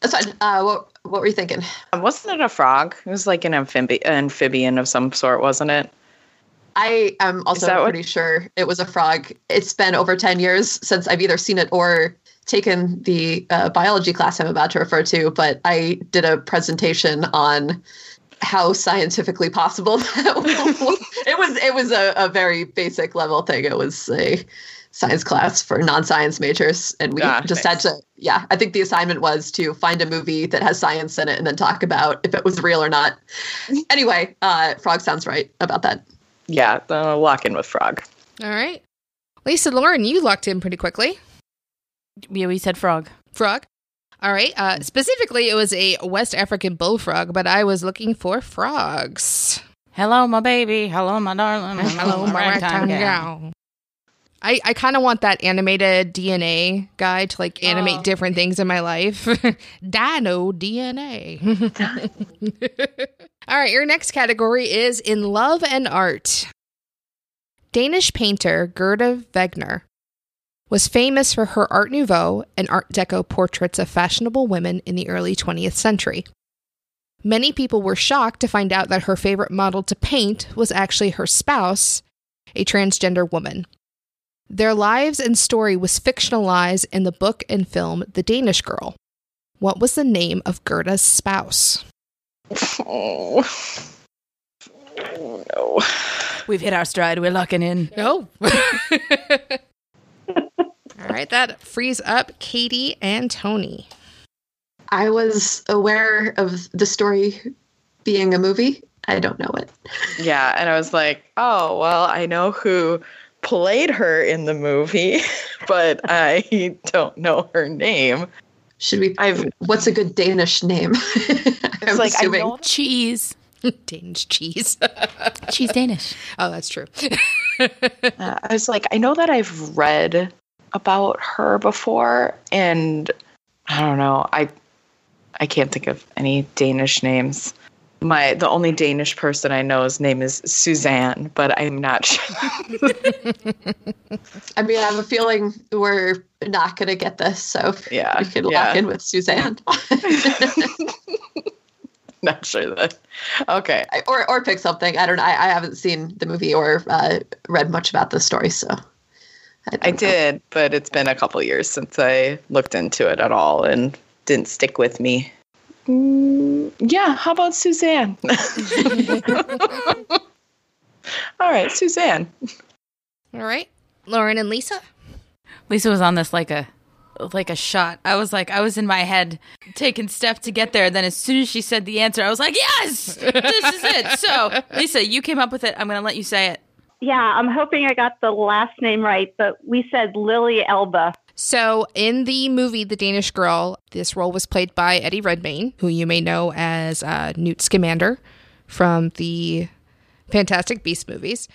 That's fine. Uh, what what were you thinking? Wasn't it a frog? It was like an amphibi- amphibian of some sort, wasn't it? I am also what- pretty sure it was a frog. It's been over 10 years since I've either seen it or taken the uh, biology class I'm about to refer to, but I did a presentation on how scientifically possible that was. it was it was a, a very basic level thing. It was a science class for non-science majors and we Ah, just nice. had to yeah i think the assignment was to find a movie that has science in it and then talk about if it was real or not anyway uh frog sounds right about that Yeah, uh, lock in with frog. All right. Lisa Lauren, you locked in pretty quickly. Yeah, we said frog. Frog. All right. Uh, specifically, it was a West African bullfrog, but I was looking for frogs. Hello, my baby. Hello, my darling. Hello, my ragtime gal. I, I kind of want that animated DNA guy to like animate Oh. different things in my life. Dino DNA. All right, your next category is in love and art. Danish painter Gerda Wegener was famous for her Art Nouveau and Art Deco portraits of fashionable women in the early 20th century. Many people were shocked to find out that her favorite model to paint was actually her spouse, a transgender woman. Their lives and story was fictionalized in the book and film The Danish Girl. What was the name of Gerda's spouse? Oh. oh no. We've hit our stride. We're locking in. No. All right, that frees up Katie and Tony. I was aware of the story being a movie. I don't know it. Yeah, and I was like, oh well, I know who played her in the movie, but I don't know her name. Should we? I've- What's a good Danish name? I'm like, I assuming. know- Cheese. Danish cheese. Cheese Danish. oh, that's true. Uh, I was like, I know that I've read about her before, and I don't know. I I can't think of any Danish names. My the only Danish person I know's name is Suzanne, but I'm not sure. I mean, I have a feeling we're not going to get this, so Yeah, we can yeah. lock in with Suzanne, not sure that. Okay, I- or or pick something. I don't know. I, I haven't seen the movie or uh, read much about the story, so I don't did, but it's been a couple years since I looked into it at all, and didn't stick with me. Mm, yeah, how about Suzanne? all right, Suzanne. All right, Lauren and Lisa. Lisa was on this like a like a shot. I was like, I was in my head taking steps to get there. Then as soon as she said the answer, I was like, yes, this is it. So Lisa, you came up with it. I'm going to let you say it. Yeah, I'm hoping I got the last name right, but we said Lily Elba. So, in the movie The Danish Girl, this role was played by Eddie Redmayne, who you may know as uh, Newt Scamander from the Fantastic Beast movies.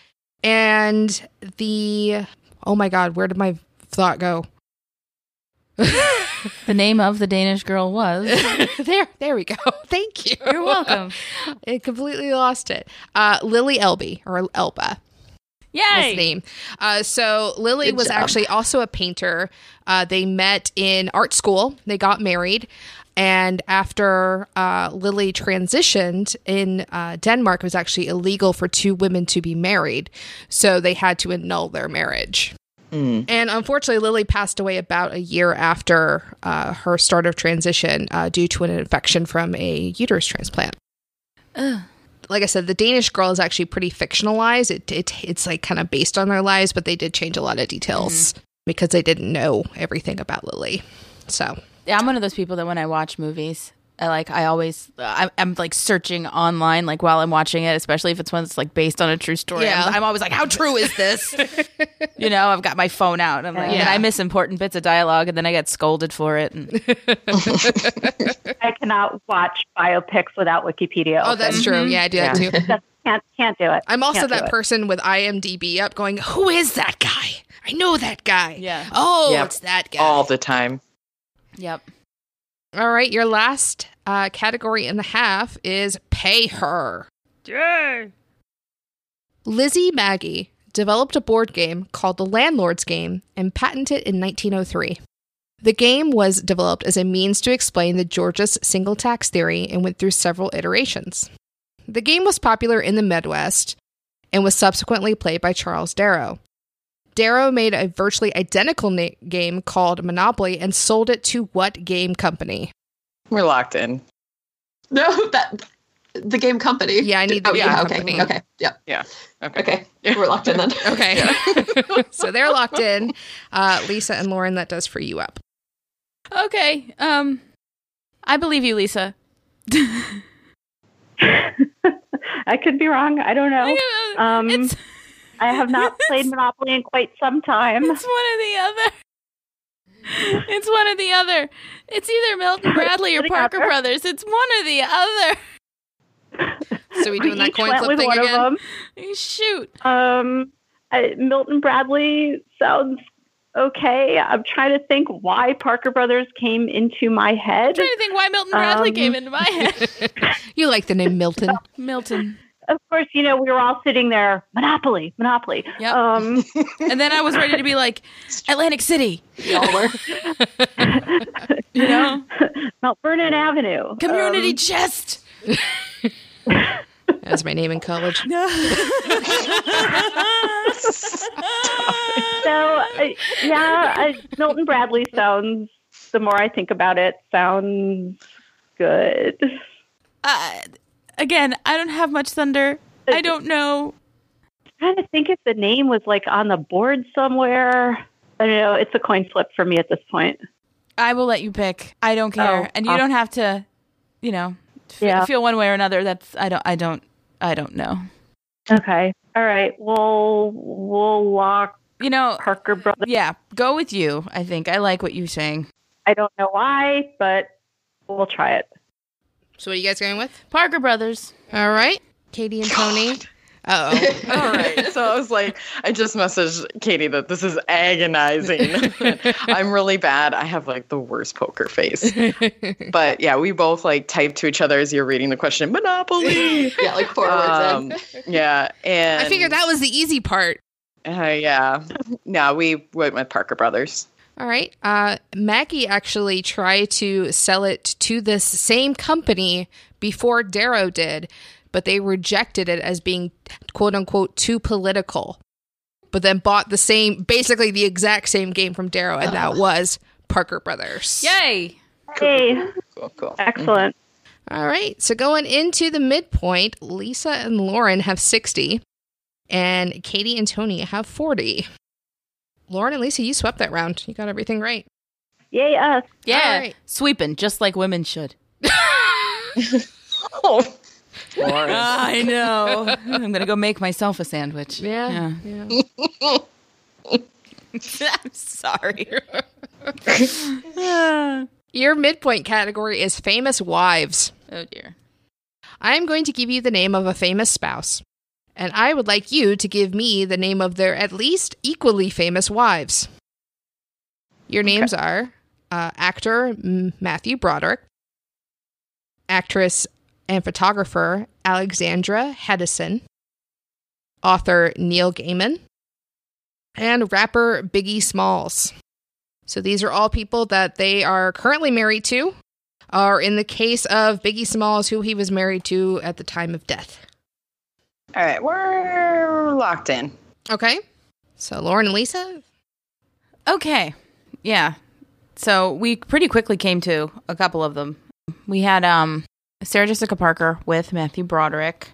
And the, oh my God, where did my thought go? The name of the Danish girl was. there, there we go. Thank you. You're welcome. I completely lost it. Uh, Lily Elby or Elba. Was Yay! the name. Uh, so Lily Good was job. actually also a painter. Uh, they met in art school. They got married. And after uh, Lily transitioned in uh, Denmark, it was actually illegal for two women to be married. So they had to annul their marriage. And unfortunately, Lily passed away about a year after uh, her start of transition uh, due to an infection from a uterus transplant. Like I said, the Danish girl is actually pretty fictionalized. It, it it's like kind of based on their lives, but they did change a lot of details mm-hmm. because they didn't know everything about Lily. So Yeah, I'm one of those people that when I watch movies, I like I always I'm, I'm like searching online like while I'm watching it, especially if it's one that's like based on a true story. Yeah. I'm, I'm always like, how true is this? you know, I've got my phone out. I'm like, and I miss important bits of dialogue, and then I get scolded for it. And I cannot watch biopics without Wikipedia. Oh, that's true. Yeah, I do that too. Just can't can't do it. I'm also Can't do that it. person with IMDb up going, Who is that guy? I know that guy. Yeah. Oh, Yep. it's that guy. All the time. yep, All right. Your last uh, category and a half is pay her. Yay! Lizzie Magie developed a board game called the Landlord's Game and patented it in 1903. The game was developed as a means to explain the Georgist single tax theory and went through several iterations. The game was popular in the Midwest and was subsequently played by Charles Darrow. Darrow made a virtually identical na- game called Monopoly and sold it to what game company? We're locked in. No, that the game company. Yeah, I need the oh, game yeah, company. Okay, okay, yeah, Yeah. Okay. okay. We're locked in then. Okay. so they're locked in. Uh, Lisa and Lauren, that does free you up. okay. Um, I believe you, Lisa. I could be wrong. I don't know. Um, I have not played Monopoly in quite some time. it's one or the other. It's one or the other. It's either Milton Bradley or Parker. Brothers. It's one or the other. So we doing that coin flip with thing one again? of Shoot. them. Um, I, Milton Bradley sounds okay. I'm trying to think why Parker Brothers came into my head. I'm trying to think why Milton Bradley Um, came into my head. You like the name Milton. Milton. Of course, you know we were all sitting there. Monopoly, Monopoly. Yep. Um, And then I was ready to be like, Atlantic City, Y'all were. you know? Mount Vernon Avenue. Community Um, chest. That's my name in college. so uh, yeah, uh, Milton Bradley sounds. The more I think about it, sounds good. Uh, again, I don't have much thunder. I don't know. I trying to think if the name was like on the board somewhere. I don't know. It's a coin flip for me at this point. I will let you pick. I don't care, Oh, and you don't have to, you know, f- Yeah. feel one way or another. That's I don't. I don't. I don't know. Okay. All right. We'll we'll lock You know. Parker Brothers. Yeah, go with you. I think I like what you're saying. I don't know why, but we'll try it. So what are you guys going with? Parker Brothers. All right. Katie and Tony. Uh oh. All right. So I was like, I just messaged Katie that this is agonizing. I'm really bad. I have like the worst poker face. But yeah, we both like typed to each other as you're reading the question, Monopoly. Yeah, like four Um, words yeah. And I figured that was the easy part. Uh, yeah. No, we went with Parker Brothers. All right. Uh, Magie actually tried to sell it to this same company before Darrow did, but they rejected it as being quote unquote too political. But then bought the same, basically the exact same game from Darrow, and that was Parker Brothers. Yay! Hey, Cool, cool. excellent. All right. So going into the midpoint, Lisa and Lauren have 60, and Katie and Tony have 40. Lauren and Lisa, you swept that round. You got everything right. Yay us. Yeah, All right. sweeping just like women should. Oh, Lauren. I know. I'm gonna go make myself a sandwich. Yeah. yeah. I'm sorry. Your midpoint category is famous wives. oh dear. I am going to give you the name of a famous spouse, and I would like you to give me the name of their at least equally famous wives. Your names are uh, actor Matthew Broderick, actress and photographer Alexandra Hedison, author Neil Gaiman, and rapper Biggie Smalls. So these are all people that they are currently married to, or in the case of Biggie Smalls, who he was married to at the time of death. All right, we're locked in. Okay. So Lauren and Lisa, Okay. Yeah. So we pretty quickly came to a couple of them. We had um Sarah Jessica Parker with Matthew Broderick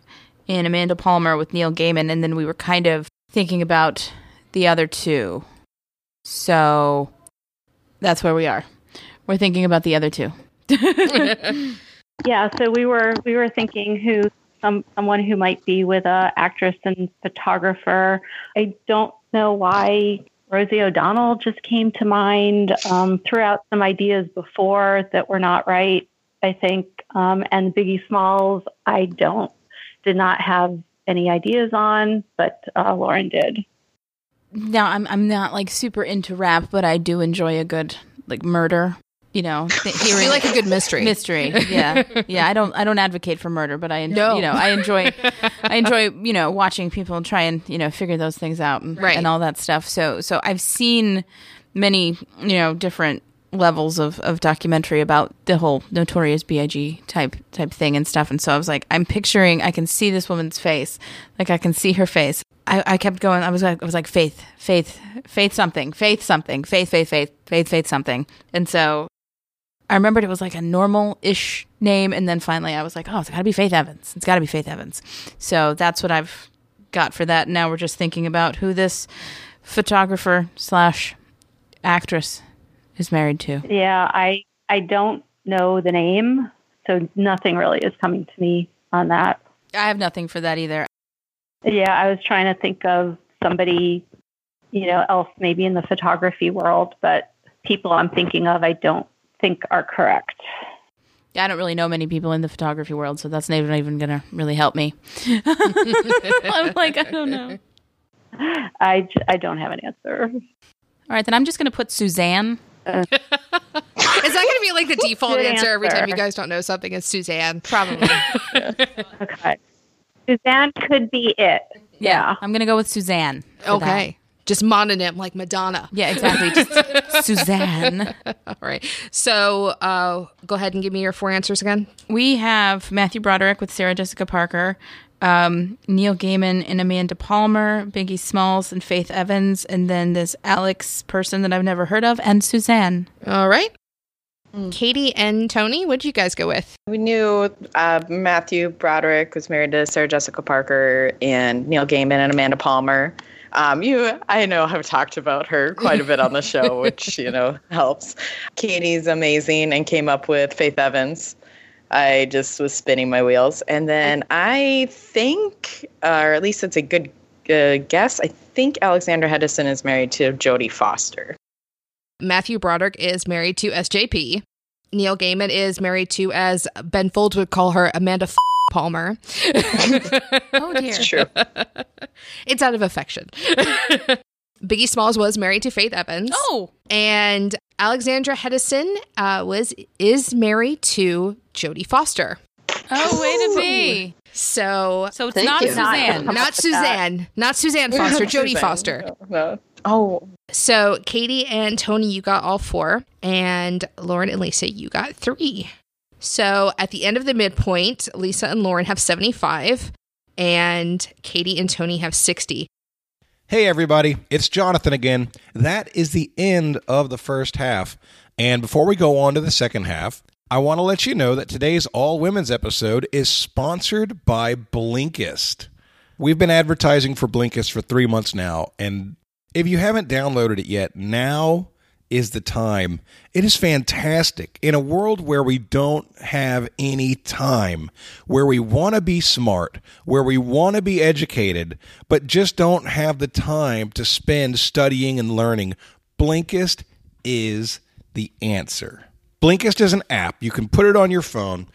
and Amanda Palmer with Neil Gaiman, and then we were kind of thinking about the other two. So that's where we are. We're thinking about the other two. Yeah, so we were we were thinking who some someone who might be with a actress and photographer. I don't know why Rosie O'Donnell just came to mind. Um, threw out some ideas before that were not right. I think, um, and Biggie Smalls. I don't did not have any ideas on, but uh, Lauren did. Now I'm I'm not like super into rap, but I do enjoy a good like murder. You know, th- hearing You like a good mystery. mystery. Yeah, yeah. I don't I don't advocate for murder, but I enjoy, No. you know I enjoy I enjoy you know watching people try and you know figure those things out and, Right. and all that stuff. So so I've seen many you know different levels of, of documentary about the whole Notorious B.I.G. type type thing and stuff and so i was like i'm picturing i can see this woman's face like i can see her face i, I kept going i was like i was like faith faith faith something faith something faith faith faith faith faith something and so I remembered it was like a normal ish name, and then finally I was like, oh, it's got to be Faith Evans. It's got to be Faith Evans. So that's what I've got for that. Now we're just thinking about who this photographer slash actress is married to. Yeah, I I don't know the name, so nothing really is coming to me on that. I have nothing for that either. Yeah, I was trying to think of somebody, you know, else maybe in the photography world, but people I'm thinking of I don't think are correct. I don't really know many people in the photography world, so that's not even, even going to really help me. I'm like, I don't know. I, I don't have an answer. All right, then I'm just going to put Suzanne. Is that going to be like the default Good answer every time you guys don't know something? It's Suzanne. Probably. Okay. Suzanne could be it. Yeah. I'm going to go with Suzanne. for that. Okay. Just mononym like Madonna. Yeah, exactly. Just Suzanne. All right. So uh, go ahead and give me your four answers again. We have Matthew Broderick with Sarah Jessica Parker, um, Neil Gaiman and Amanda Palmer, Biggie Smalls and Faith Evans, and then this Alex person that I've never heard of, and Suzanne. All right. Katie and Tony, what'd you guys go with? We knew uh, Matthew Broderick was married to Sarah Jessica Parker and Neil Gaiman and Amanda Palmer. Um, you, I know, have talked about her quite a bit on the show, which you know helps. Katie's amazing and came up with Faith Evans. I just was spinning my wheels, and then I think, uh, or at least it's a good uh, guess. I think Alexander Hedison is married to Jodie Foster. Matthew Broderick is married to SJP. Neil Gaiman is married to, as Ben Folds would call her, Amanda F- Palmer. Oh dear. It's true. it's out of affection. Biggie Smalls was married to Faith Evans. Oh, And Alexandra Hedison uh, was is married to Jodie Foster. oh, way to be. So So it's Thank not you. Suzanne. not Suzanne, not Suzanne Foster, Jodie Suzanne. Foster. No, no. Oh, So Katie and Tony, you got all four, and Lauren and Lisa, you got three. So at the end of the midpoint, Lisa and Lauren have 75, and Katie and Tony have 60. Hey, everybody, it's Jonathan again. That is the end of the first half. And before we go on to the second half, I want to let you know that today's all women's episode is sponsored by Blinkist. We've been advertising for Blinkist for three months now. And if you haven't downloaded it yet, now is the time. It is fantastic. In a world where we don't have any time, where we want to be smart, where we want to be educated, but just don't have the time to spend studying and learning, Blinkist is the answer. Blinkist is an app. You can put it on your phone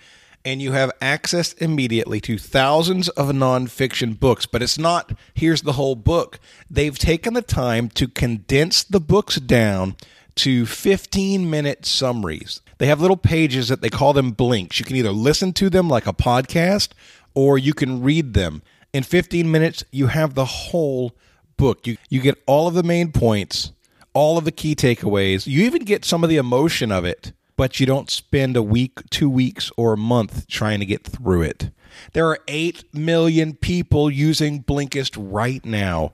and you have access immediately to thousands of nonfiction books. But it's not, here's the whole book. They've taken the time to condense the books down to 15 minute summaries. They have little pages that they call them blinks. You can either listen to them like a podcast or you can read them. In 15 minutes, you have the whole book. You, you get all of the main points, all of the key takeaways. You even get some of the emotion of it, but you don't spend a week, two weeks, or a month trying to get through it. There are 8 million people using Blinkist right now.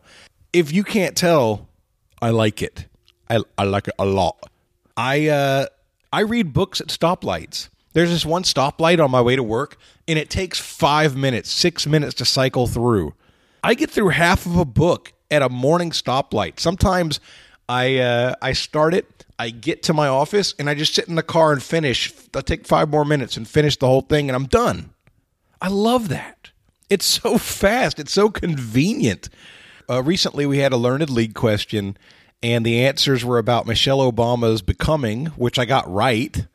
If you can't tell, I like it. I, I like it a lot. I uh, I read books at stoplights. There's this one stoplight on my way to work, and it takes five minutes, six minutes to cycle through. I get through half of a book at a morning stoplight. Sometimes I uh, I start it, I get to my office, and I just sit in the car and finish. I take five more minutes and finish the whole thing, and I'm done. I love that. It's so fast. It's so convenient. Uh, recently, we had a LearnedLeague question, and the answers were about Michelle Obama's becoming, which I got right,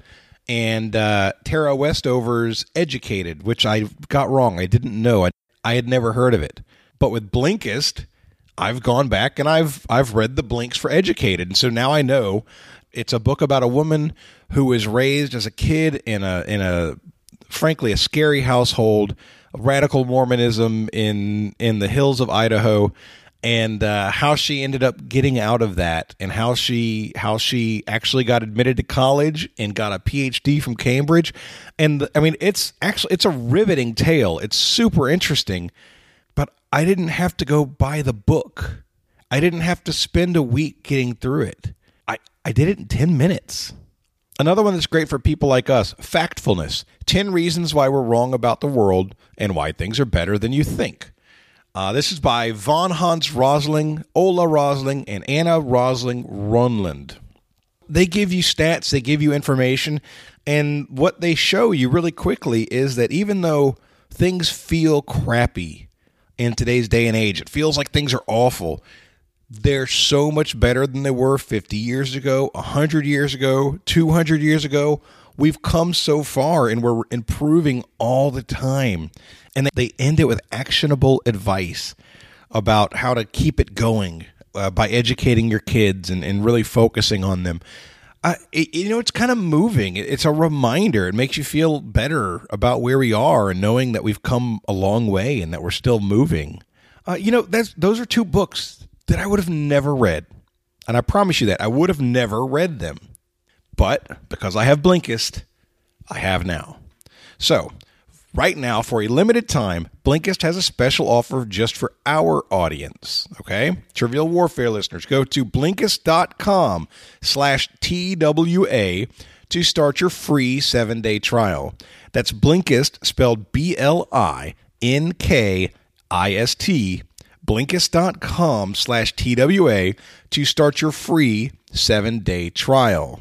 and uh, Tara Westover's educated, which I got wrong. I didn't know. I, I had never heard of it. But with Blinkist, I've gone back and I've I've read the blinks for educated, and so now I know it's a book about a woman who was raised as a kid in a in a frankly a scary household, radical Mormonism in in the hills of Idaho, and uh, how she ended up getting out of that, and how she how she actually got admitted to college and got a PhD from Cambridge, and I mean it's actually it's a riveting tale. It's super interesting, but I didn't have to go buy the book. I didn't have to spend a week getting through it. I, I did it in 10 minutes. Another one that's great for people like us Factfulness 10 Reasons Why We're Wrong About the World and Why Things Are Better Than You Think. Uh, this is by Von Hans Rosling, Ola Rosling, and Anna Rosling Rönnlund. They give you stats, they give you information, and what they show you really quickly is that even though things feel crappy in today's day and age, it feels like things are awful they're so much better than they were 50 years ago, 100 years ago, 200 years ago. We've come so far and we're improving all the time. And they end it with actionable advice about how to keep it going uh, by educating your kids and, and really focusing on them. Uh, it, you know, it's kind of moving. It's a reminder. It makes you feel better about where we are and knowing that we've come a long way and that we're still moving. Uh, you know, that's those are two books that I would have never read. And I promise you that I would have never read them. But because I have Blinkist, I have now. So, right now, for a limited time, Blinkist has a special offer just for our audience. Okay? Trivial Warfare listeners, go to Blinkist.com slash TWA to start your free seven day trial. That's Blinkist, spelled B L I N K I S T Blinkist.com slash TWA to start your free seven day trial.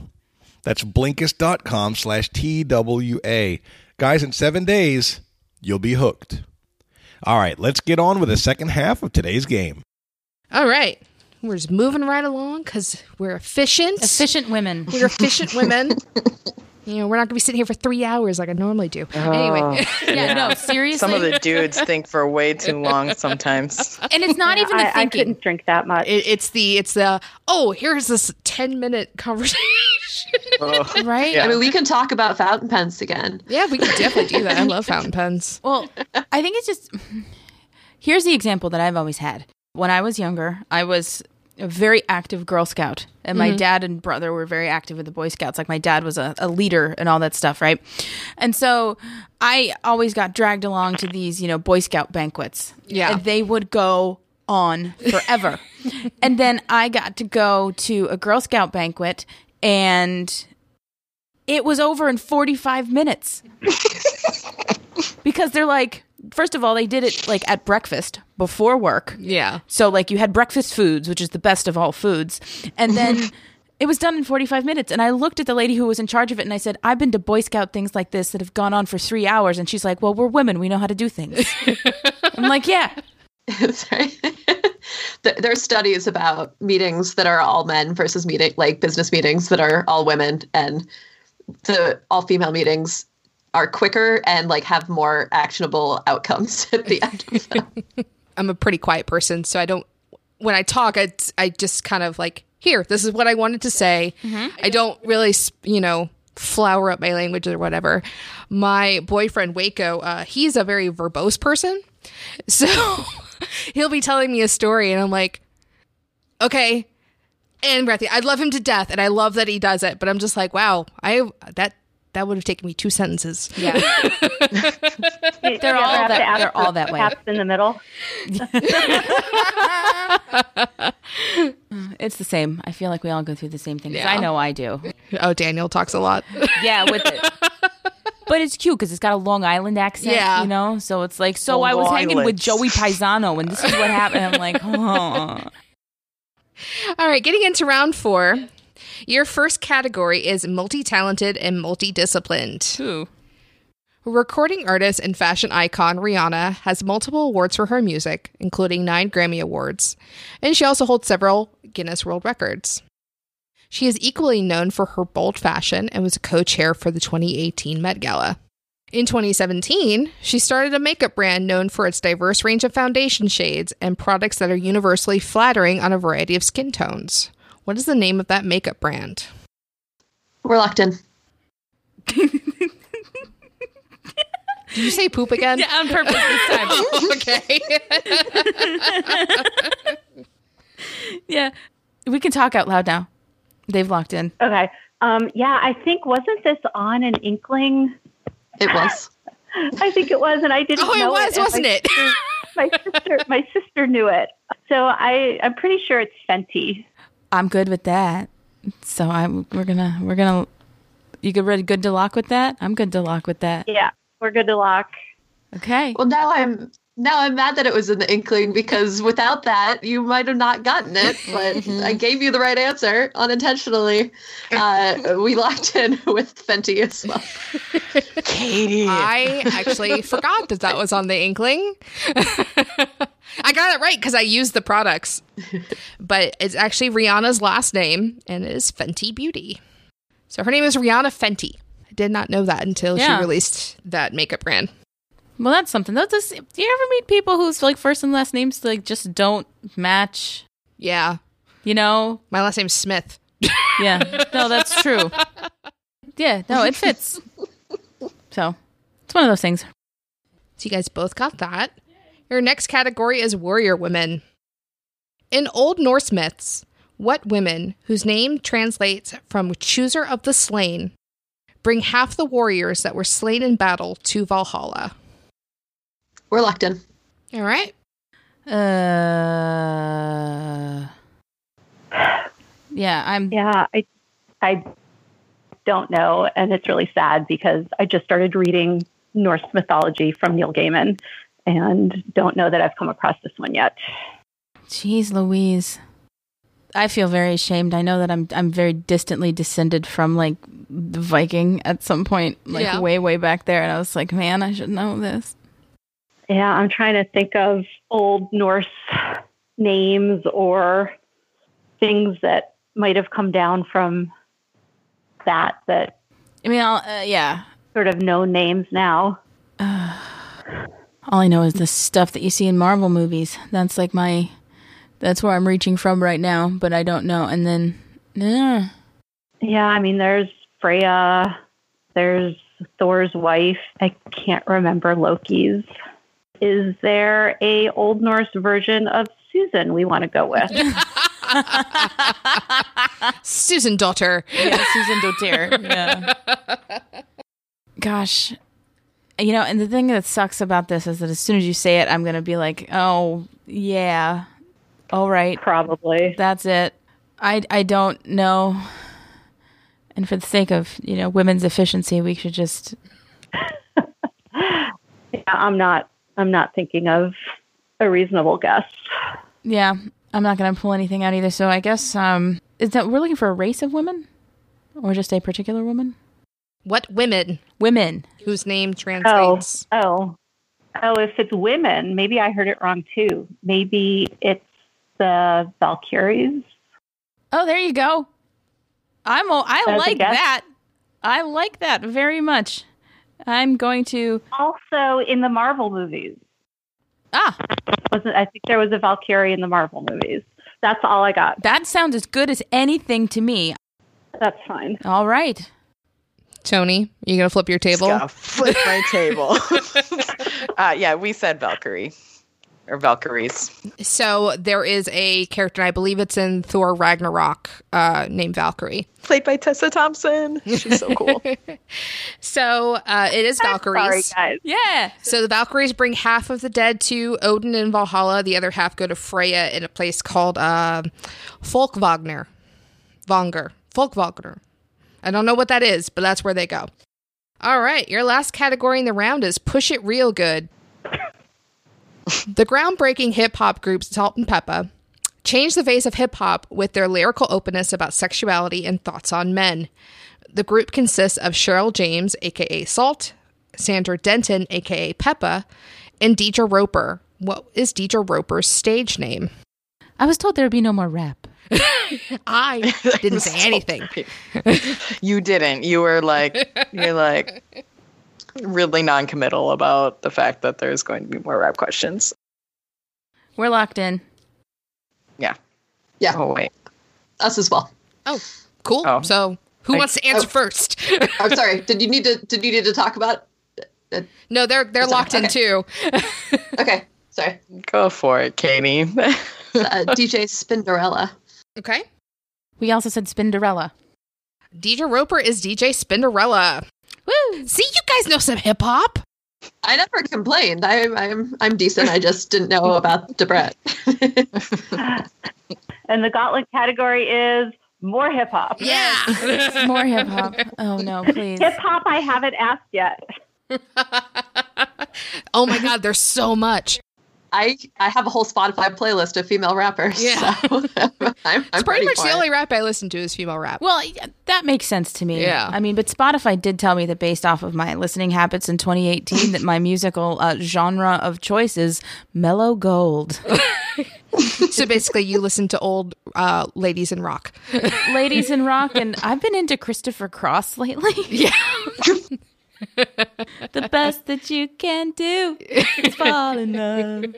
That's Blinkist.com slash TWA. Guys, in seven days, you'll be hooked. All right, let's get on with the second half of today's game. All right. We're just moving right along because we're efficient. Efficient women. We're efficient women. You know, we're not going to be sitting here for three hours like I normally do. Anyway, oh, Yeah, no, seriously. Some of the dudes think for way too long sometimes. and it's not even the I, I thinking. couldn't drink that much. it, it's the it's the oh here's this ten minute conversation. Oh. Ugh. right? Yeah. I mean, we can talk about fountain pens again. yeah, we can definitely do that. I love fountain pens. Well, I think it's just here's the example that I've always had. When I was younger, I was a very active Girl Scout, and my mm-hmm. dad and brother were very active with the Boy Scouts. Like my dad was a, a leader and all that stuff, right? And so I always got dragged along to these, you know, Boy Scout banquets. Yeah. and they would go on forever. and then I got to go to a Girl Scout banquet, and it was over in 45 minutes because they're like first of all they did it like at breakfast before work. Yeah, so like you had breakfast foods which is the best of all foods. And then it was done in 45 minutes. And i looked at the lady who was in charge of it and i said i've been to boy scout things like this that have gone on for three hours. And she's like well we're women. We know how to do things. I'm like yeah. Sorry. There- there are studies about meetings that are all men versus meeting like business meetings that are all women, and the all female meetings are quicker and like have more actionable outcomes at the end of them. I'm a pretty quiet person, so I don't. When I talk, I I just kind of like here. This is what I wanted to say. I don't really, you know, flower up my language or whatever. My boyfriend Waco, uh, he's a very verbose person, so he'll be telling me a story, and I'm like, okay. And breathy, I love him to death, and I love that he does it. But I'm just like, wow, I that that would have taken me two sentences. yeah They're all have that- to ask they're all that way. Caps in the middle. It's the same. I feel like we all go through the same thing. Yeah. I know I do. Oh, Daniel talks a lot. Yeah, with it. But it's cute because it's got a Long Island accent, Yeah. you know. So it's like, so Long I was hanging with Joey Paisano, and this is what happened. I'm like, oh. All right, getting into round four. Your first category is multi talented and multi-disciplined. Ooh. Recording artist and fashion icon Rihanna has multiple awards for her music, including nine Grammy Awards, and she also holds several Guinness World Records. She is equally known for her bold fashion and was a co chair for the 2018 Met Gala. In 2017, she started a makeup brand known for its diverse range of foundation shades and products that are universally flattering on a variety of skin tones. What is the name of that makeup brand? We're locked in. Did you say poop again? Yeah, on purpose this time. okay. yeah. We can talk out loud now. They've locked in. Okay. Um, yeah, I think wasn't this on an Inkling? It was. I think it was, and I didn't. Know. Oh, it was, and wasn't my it? sister- my sister, my sister knew it, so I, I'm pretty sure it's Fenty. I'm good with that. So I'm we're gonna we're gonna you good ready good to lock with that? I'm good to lock with that. Yeah, we're good to lock. Okay. Well, now I'm now I'm mad that it was in the inkling because without that, you might have not gotten it. But I gave you the right answer unintentionally. Uh, we locked in with Fenty as well. Katie. I actually forgot that that was on the Inkling. I got it right because I used the products, but it's actually Rihanna's last name and it is Fenty Beauty. So her name is Rihanna Fenty. I did not know that until Yeah. she released that makeup brand. Well that's something. That does, do you ever meet people whose like first and last names like just don't match? Yeah, You know? my last name's Smith. Yeah. No, that's true. Yeah, no, it fits. So it's one of those things. So you guys both got that. Your next category is warrior women. In Old Norse myths, what women, whose name translates from chooser of the slain, bring half the warriors that were slain in battle to Valhalla? We're locked in. All right. Uh Yeah, I'm Yeah, I, I don't know, and it's really sad because I just started reading Norse mythology from Neil Gaiman, and don't know that I've come across this one yet. Jeez Louise. I feel very ashamed. I know that I'm I'm very distantly descended from like the Viking at some point, like Yeah. way, way back there. And I was like, man, I should know this. Yeah, I'm trying to think of old Norse names or things that might have come down from that that I mean, I'll, uh, yeah. sort of known names now. All I know is the stuff that you see in Marvel movies. That's like my, that's where I'm reaching from right now. But I don't know. And then, yeah, Yeah, I mean, there's Freya, there's Thor's wife. I can't remember Loki's. Is there a Old Norse version of Susan we want to go with? Susan Daughter. yeah, Susan Dotier. Yeah. Gosh, you know, and the thing that sucks about this is that as soon as you say it, I'm gonna be like, oh yeah, all right, Probably. that's it. I I don't know. And for the sake of you know women's efficiency, we should just Yeah, I'm not. I'm not thinking of a reasonable guess. yeah. I'm not gonna pull anything out either. So I guess um, is that we're looking for a race of women, or just a particular woman? What women Women. whose name translates? oh, oh! oh. If it's women, maybe I heard it wrong too. Maybe it's the Valkyries. Oh, there you go. I'm. o- I As like that. I like that very much. I'm going to. Also, in the Marvel movies, Ah, wasn't I think there was a Valkyrie in the Marvel movies. That's all I got. that sounds as good as anything to me. That's fine. All right. Tony, you gonna flip your table? Gotta flip my table. uh, yeah, we said Valkyrie. or Valkyries. So there is a character, I believe it's in Thor Ragnarok, uh, named Valkyrie. Played by Tessa Thompson. She's so cool. So uh, it is Valkyries. Sorry, guys. Yeah. So the Valkyries bring half of the dead to Odin in Valhalla. The other half go to Freya in a place called uh, Folkvagner. Vanger. Folkvagner. I don't know what that is, but that's where they go. All right, your last category in the round is Push It Real Good. the groundbreaking hip hop group Salt and Pepa changed the face of hip hop with their lyrical openness about sexuality and thoughts on men. The group consists of Cheryl James, aka Salt, Sandra Denton, aka Pepa, and Deidre Roper. What is Deidre Roper's stage name? I was told there would be no more rap. I didn't say anything. you didn't. You were like, you're like really non-committal about the fact that there's going to be more rap questions. We're locked in. Yeah. Yeah, Oh wait. us as well. Oh, cool. Oh. So who I- wants to answer Oh. first? I'm sorry. Did you need to? Did you need to talk about? no, they're they're Sorry, locked in too. Okay, sorry. Go for it, Katie. Uh, DJ Spinderella. Okay. We also said Spinderella. Deidra Roper is DJ Spinderella. Woo! See, you guys know some hip hop. I never complained. I'm I'm I'm decent. I just didn't know about Da Brat. And the gauntlet category is more hip hop. Yeah. More hip hop. Oh no, please. Hip hop, I haven't asked yet. oh my God, there's so much. I I have a whole Spotify playlist of female rappers. Yeah. so I'm, I'm It's pretty ready much for the only rap I listen to is female rap. Well, that makes sense to me. Yeah. I mean, but Spotify did tell me that based off of my listening habits in 2018, that my musical uh, genre of choice is mellow gold. so basically, you listen to old uh, ladies in rock. Ladies in rock, and I've been into Christopher Cross lately. Yeah. the best that you can do is fall in love.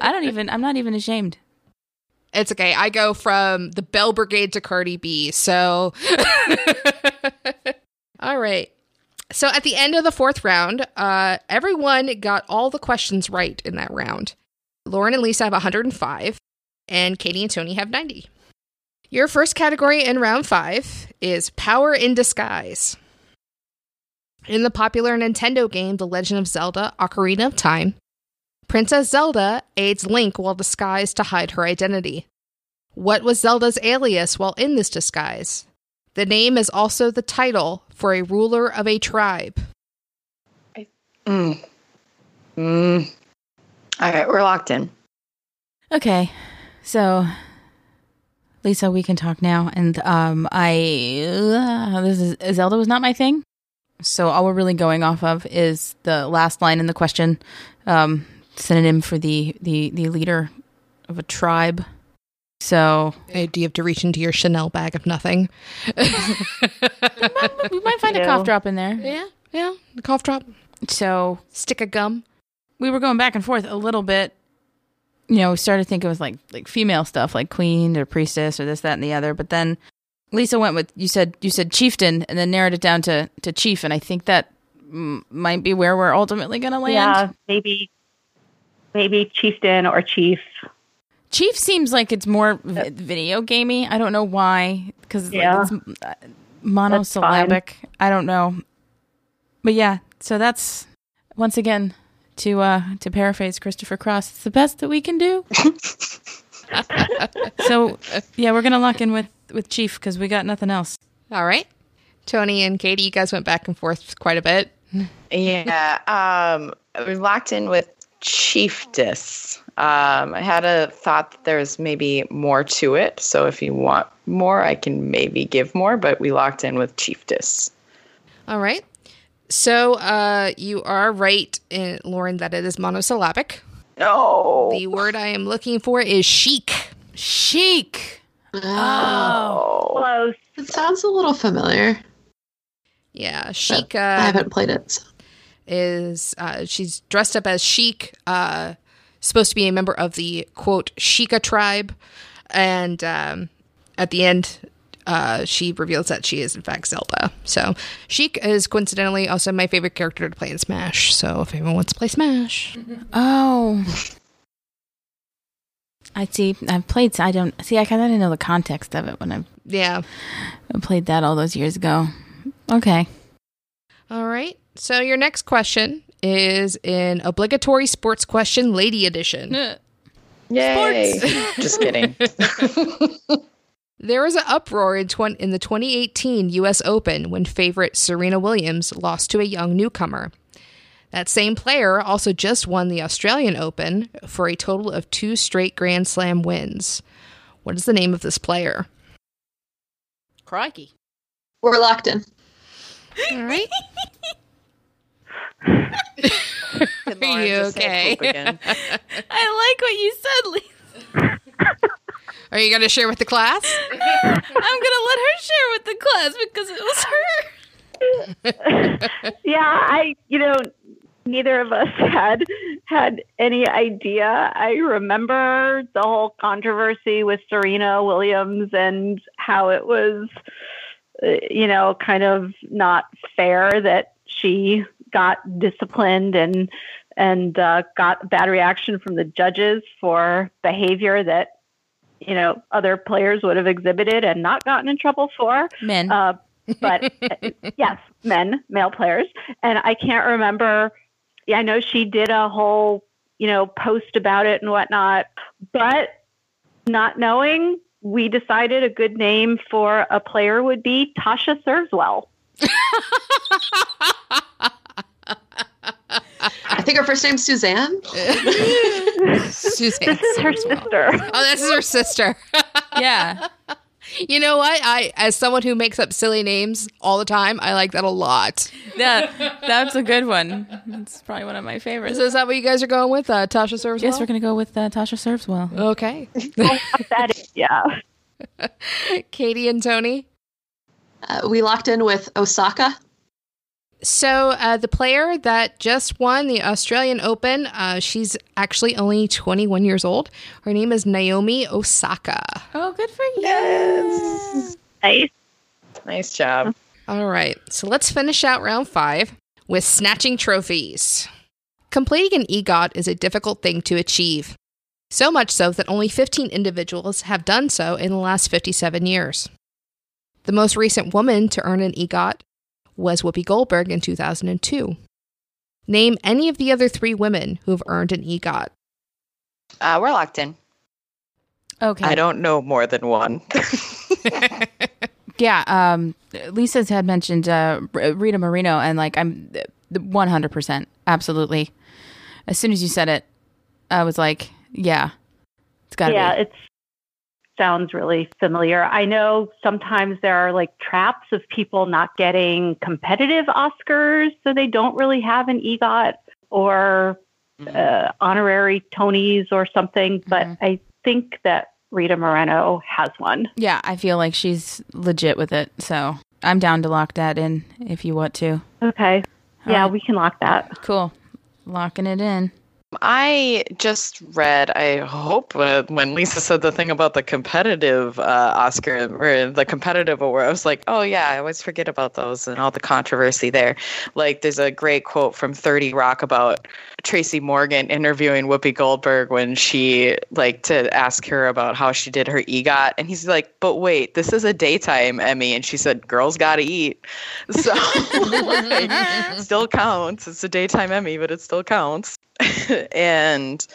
I don't even, I'm not even ashamed. It's okay. I go from the Bell Brigade to Cardi B. So, all right. So at the end of the fourth round, uh, everyone got all the questions right in that round. Lauren and Lisa have 105, and Katie and Tony have 90. Your first category in round five is Power in Disguise. In the popular Nintendo game The Legend of Zelda Ocarina of Time, Princess Zelda aids Link while disguised to hide her identity. What was Zelda's alias while in this disguise? The name is also the title for a ruler of a tribe. Mm. Mm. All right, we're locked in. Okay, so Lisa, we can talk now. And um, I uh, this is Zelda was not my thing, so all we're really going off of is the last line in the question, um, synonym for the the the leader of a tribe. So Uh, Do you have to reach into your Chanel bag of nothing? we might find a Ew. cough drop in there. yeah, yeah. The cough drop, So stick of gum. we were going back and forth a little bit. You know, we started thinking it was like like female stuff, like queen or priestess or this, that, and the other. But then Lisa went with you said you said chieftain, and then narrowed it down to to chief, and I think that mm, might be where we're ultimately going to land. Yeah, maybe maybe chieftain or chief. Chief seems like it's more vi- video gamey. I don't know why, because Yeah. like, it's uh, monosyllabic. I don't know, but yeah. So that's once again to uh to paraphrase Christopher Cross. It's the best that we can do. so yeah, we're gonna lock in with with Chief because we got nothing else. All right. Tony and Katie, you guys went back and forth quite a bit. Yeah, um, we locked in with Chiefess. Um, I had a thought that there's maybe more to it, so if you want more, I can maybe give more. But we locked in with Chiefess. All right. So uh, you are right, in, Lauren, that it is monosyllabic. No. The word I am looking for is Sheik. Sheik. Oh, Close. it sounds a little familiar. Yeah, Sheik. I Uh, haven't played it. so- is uh, she's dressed up as Sheik, uh, supposed to be a member of the quote Sheikah tribe, and um, at the end, uh, she reveals that she is in fact Zelda. So Sheik is coincidentally also my favorite character to play in Smash. So if anyone wants to play Smash, Oh, I see. I've played. I don't see. I kind of didn't know the context of it when I Yeah. I played that all those years ago. Okay. All right. So your next question is an obligatory sports question, lady edition. Yay! Just kidding. There was an uproar in, twen- in the 2018 U.S. Open when favorite Serena Williams lost to a young newcomer. That same player also just won the Australian Open for a total of two straight Grand Slam wins. What is the name of this player? Crikey. We're locked in. All right. Are you okay? again? I like what you said, Lisa. Are you going to share with the class? I'm gonna let her share with the class because it was her. yeah, I you know neither of us had had any idea. I remember the whole controversy with Serena Williams and how it was uh, you know kind of not fair that she got disciplined and and uh, got bad reaction from the judges for behavior that you know other players would have exhibited and not gotten in trouble for Men. uh, but uh, yes, men, male players. And I can't remember. Yeah, I know she did a whole, you know, post about it and whatnot. But not knowing, we decided a good name for a player would be Tasha Serveswell. I think her first name's Suzanne. Suzanne. This is her sister. Oh, this is her sister. yeah. You know what? I, as someone who makes up silly names all the time, I like that a lot. Yeah. That's a good one. That's probably one of my favorites. So is that what you guys are going with, uh, Tasha Serves? Yes, we're gonna go with uh, Tasha serves well. Okay. that is, yeah. Katie and Tony. Uh, we locked in with Osaka. So uh, the player that just won the Australian Open, uh, she's actually only 21 years old. Her name is Naomi Osaka. Oh, good for you. Yes. Nice. Nice job. All right, so let's finish out round five with snatching trophies. Completing an EGOT is a difficult thing to achieve. So much so that only 15 individuals have done so in the last 57 years. The most recent woman to earn an EGOT was Whoopi Goldberg in 2002. Name any of the other three women who have earned an EGOT. Uh, we're locked in. Okay. I don't know more than one. Yeah, um, Lisa's had mentioned uh, Rita Moreno, and like I'm one hundred percent, absolutely. As soon as you said it, I was like, yeah, it's got to be yeah, be. it sounds really familiar. I know sometimes there are like traps of people not getting competitive Oscars, so they don't really have an EGOT or uh, honorary Tonys or something. But Mhm. I think that Rita Moreno has one. Yeah, I feel like she's legit with it, so I'm down to lock that in if you want to. Okay. Yeah, right. we can lock that. Cool, locking it in. I just read, I hope, uh, when Lisa said the thing about the competitive uh, Oscar or the competitive award, I was like, oh, yeah, I always forget about those and all the controversy there. Like, there's a great quote from 30 Rock about Tracy Morgan interviewing Whoopi Goldberg when she, like, to ask her about how she did her EGOT. And he's like, but wait, this is a daytime Emmy. And she said, girls got to eat. So, like, still counts. It's a daytime Emmy, but it still counts. and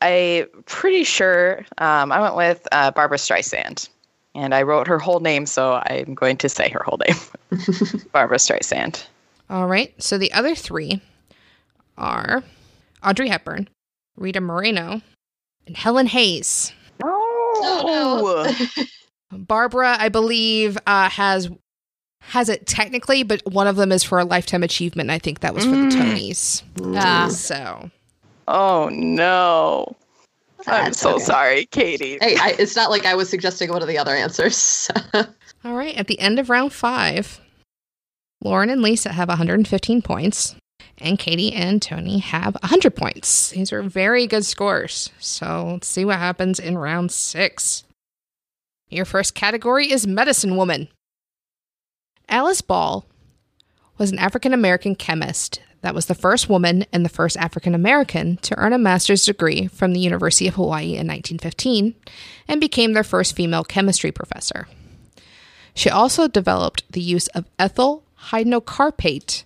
I pretty sure um, I went with uh, Barbra Streisand, and I wrote her whole name, so I'm going to say her whole name, Barbra Streisand. All right, so the other three are Audrey Hepburn, Rita Moreno, and Helen Hayes. Oh, Barbra, I believe, uh, has has it technically, but one of them is for a lifetime achievement. I think that was for the Tonys. Ah. So oh no! I'm so okay. sorry, Katie. Hey, I, it's not like I was suggesting one of the other answers. All right, at the end of round five, Lauren and Lisa have 115 points, and Katie and Tony have 100 points. These are very good scores. So let's see what happens in round six. Your first category is Medicine Woman. Alice Ball was an African American chemist that was the first woman and the first African American to earn a master's degree from the University of Hawaii in 1915 and became their first female chemistry professor. She also developed the use of ethyl hydnocarpate,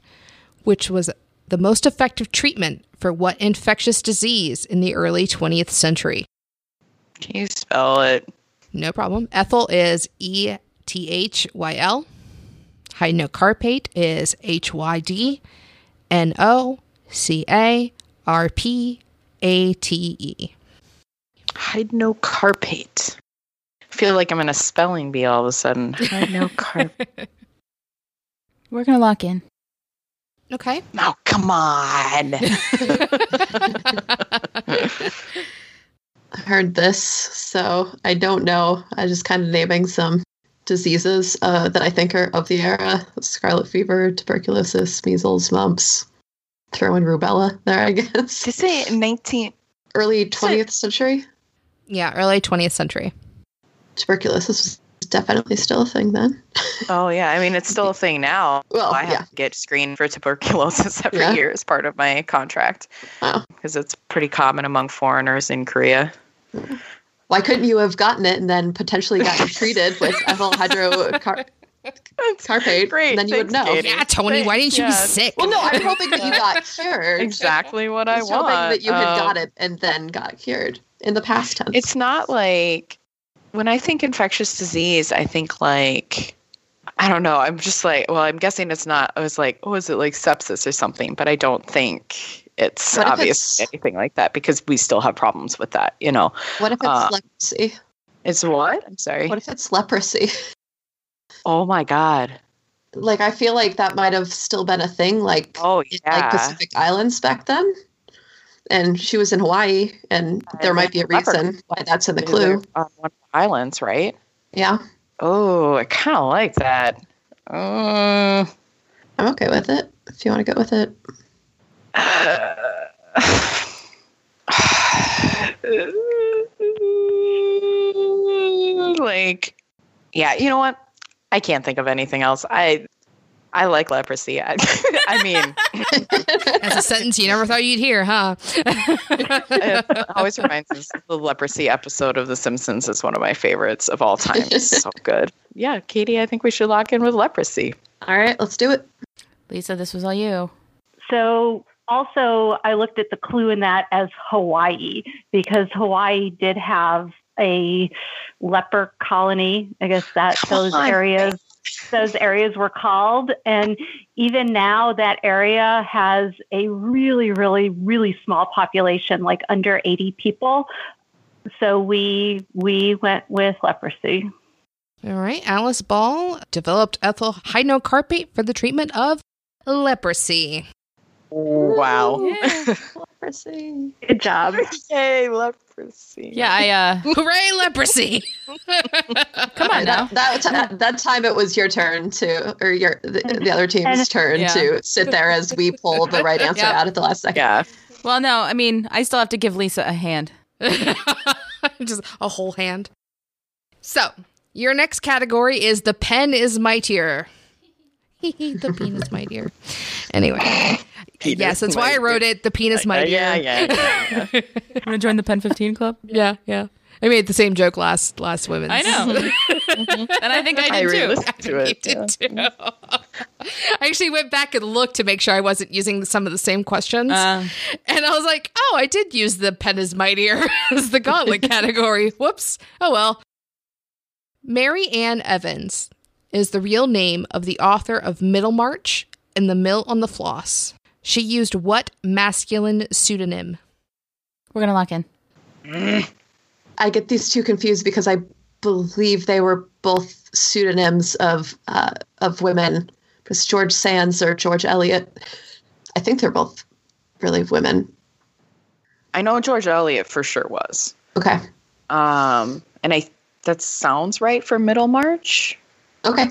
which was the most effective treatment for what infectious disease in the early 20th century. Can you spell it? No problem. Ethyl is E T H Y L. Hydnocarpate is H Y D N O C A R P A T E. Hydnocarpate. I feel like I'm in a spelling bee all of a sudden. Hydnocarpate. We're gonna lock in. Okay. oh, come on. I heard this, so I don't know. I just kind of naming some diseases uh, that I think are of the era: scarlet fever, tuberculosis, measles, mumps. Throw in rubella there, I guess. Did say 19. Early 20th century, Yeah, early 20th century. tuberculosis was definitely still a thing then. Oh, yeah. I mean, it's still a thing now. Well, I have yeah. to get screened for tuberculosis every Yeah. year as part of my contract Wow. because it's pretty common among foreigners in Korea. Why couldn't you have gotten it and then potentially gotten treated with ethyl hydnocarpate? Great, and then you would know. Katie. Yeah, Tony, why didn't you Yeah. be sick? Well, no, I'm hoping that you got cured. Exactly what I I was want. hoping that you had Um, got it and then got cured in the past tense. It's not like when I think infectious disease, I think like I don't know. I'm just like, well, I'm guessing it's not. I was like, oh, is it like sepsis or something? But I don't think it's What obvious it's- anything like that because we still have problems with that. You know, what if it's uh, leprosy? it's what? I'm sorry. What if it's leprosy? oh my god. Like I feel like that might have still been a thing, like Oh in yeah. like Pacific Islands back then. And she was in Hawaii, and there might be a leper- reason why that's in the clue. on one of the islands, right? Yeah, Oh, I kind of like that. Uh, I'm okay with it. If you want to go with it, like yeah you know what i can't think of anything else i i like leprosy i, I mean That's a sentence you never thought you'd hear, huh? it always reminds us of the leprosy episode of the simpsons is one of my favorites of all time it's so good yeah katie i think we should lock in with leprosy all right, let's do it. Lisa, this was all you. So also, I looked at the clue in that as Hawaii because Hawaii did have a leper colony. I guess that those on, areas those areas were called and even now that area has a really really really small population like under 80 people so we we went with leprosy All right. Alice Ball developed ethyl hydnocarpate for the treatment of leprosy. Wow Leprosy. good job yay leprosy Yeah, I uh Hooray, leprosy! come on now. That, that, ti- that time it was your turn to, or your the, the other team's turn Yeah. to sit there as we pull the right answer Yep. out at the last second. yeah Well, no, I mean, I still have to give Lisa a hand. Just a whole hand. So, your next category is the pen is mightier. the pen is mightier. Anyway, yes, that's why I wrote it. The penis mightier. yeah yeah, yeah. gonna join the Pen 15 Club? yeah, yeah. I made the same joke last last women's. I know. and I think I I did too. re-listened to You it did too. I actually went back and looked to make sure I wasn't using some of the same questions. Uh, and I was like, oh, I did use the pen is mightier as the gauntlet category. Whoops. Oh well. Mary Ann Evans is the real name of the author of Middlemarch and The Mill on the Floss. She used what masculine pseudonym? we're going to lock in. I get these two confused because I believe they were both pseudonyms of uh, of women. Because George Sands or George Eliot, I think they're both really women. i know george eliot for sure was Okay, um and i that sounds right for middlemarch okay.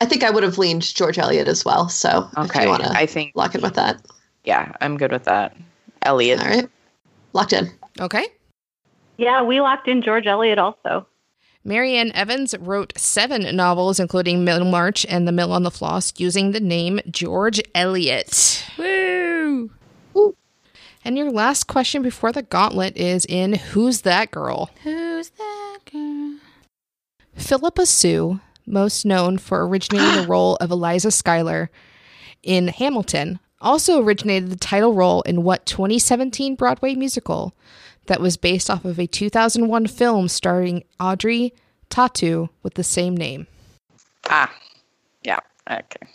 I think I would have leaned George Eliot as well. So if okay you want to i think lock in with that, yeah i'm good with that eliot all right, locked in. Okay. yeah we locked in george eliot also Mary Ann Evans wrote seven novels, including Middlemarch and The Mill on the Floss, using the name George Eliot. Woo! And your last question before the gauntlet is in Who's That Girl? Who's that girl? Phillipa Soo, most known for originating the role of Eliza Schuyler in Hamilton, also originated the title role in what 2017 Broadway musical that was based off of a 2001 film starring Audrey Tautou with the same name. Ah, yeah. Okay.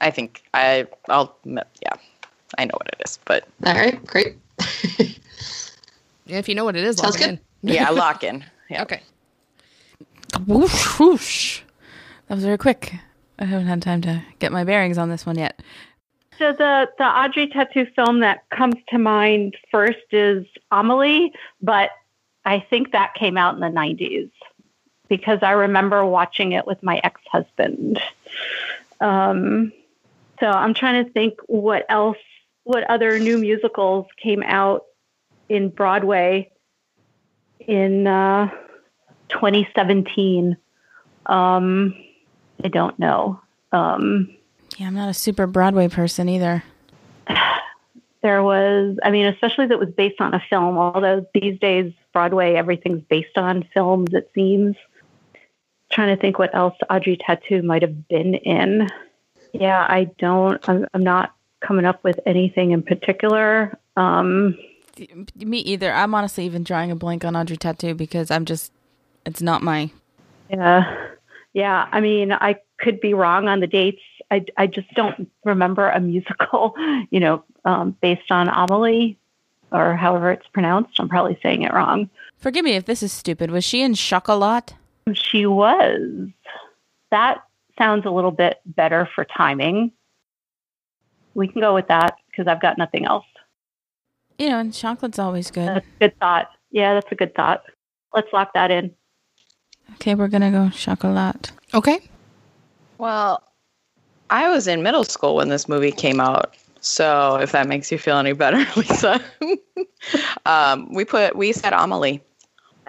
I think I. I'll. Yeah. I know what it is, but All right, great. If you know what it is, Sounds lock good. in. yeah, lock in. Yeah. Okay. Whoosh, whoosh. That was very quick. I haven't had time to get my bearings on this one yet. So the the Audrey Tautou film that comes to mind first is Amelie, but I think that came out in the 90s because I remember watching it with my ex-husband. Um, so I'm trying to think what else, what other new musicals came out in Broadway in uh, 2017. Um, I don't know. Um, Yeah, I'm not a super Broadway person either. there was i mean especially if it was based on a film although these days broadway everything's based on films it seems trying to think what else audrey tautou might have been in yeah i don't i'm, I'm not coming up with anything in particular um Me either. I'm honestly even drawing a blank on Audrey Tautou because I'm just, it's not my. yeah yeah i mean i could be wrong on the dates i, I just don't remember a musical you know um, based on amelie or however it's pronounced i'm probably saying it wrong Forgive me if this is stupid. Was she in Chocolat? She was. That sounds a little bit better for timing. We can go with that because I've got nothing else. You know, and chocolate's always good. That's a good thought. Yeah, that's a good thought. Let's lock that in. Okay, we're gonna go Chocolat. Okay. Well, I was in middle school when this movie came out. So if that makes you feel any better, Lisa, um, we put we said Amelie.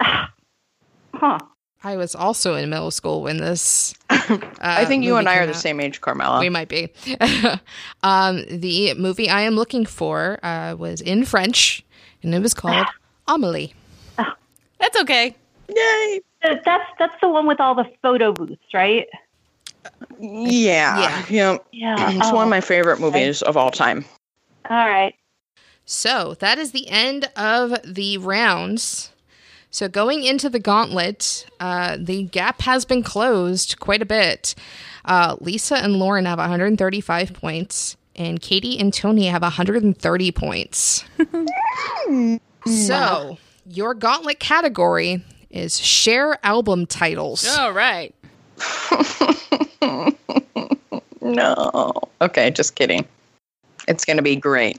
Huh. I was also in middle school when this. I think you and I are came the same age, Carmela. We might be. um, the movie I am looking for uh, was in French, and it was called Amelie. That's okay. Yay! That's that's the one with all the photo booths, right? Yeah, yeah. Yeah. It's one of Oh, my favorite movies of all time. All right. So that is the end of the rounds. So going into the gauntlet, uh, the gap has been closed quite a bit. Uh, Lisa and Lauren have 135 points, and Katie and Tony have 130 points. so your gauntlet category is Cher album titles. All right. No. Okay, just kidding. It's gonna be great.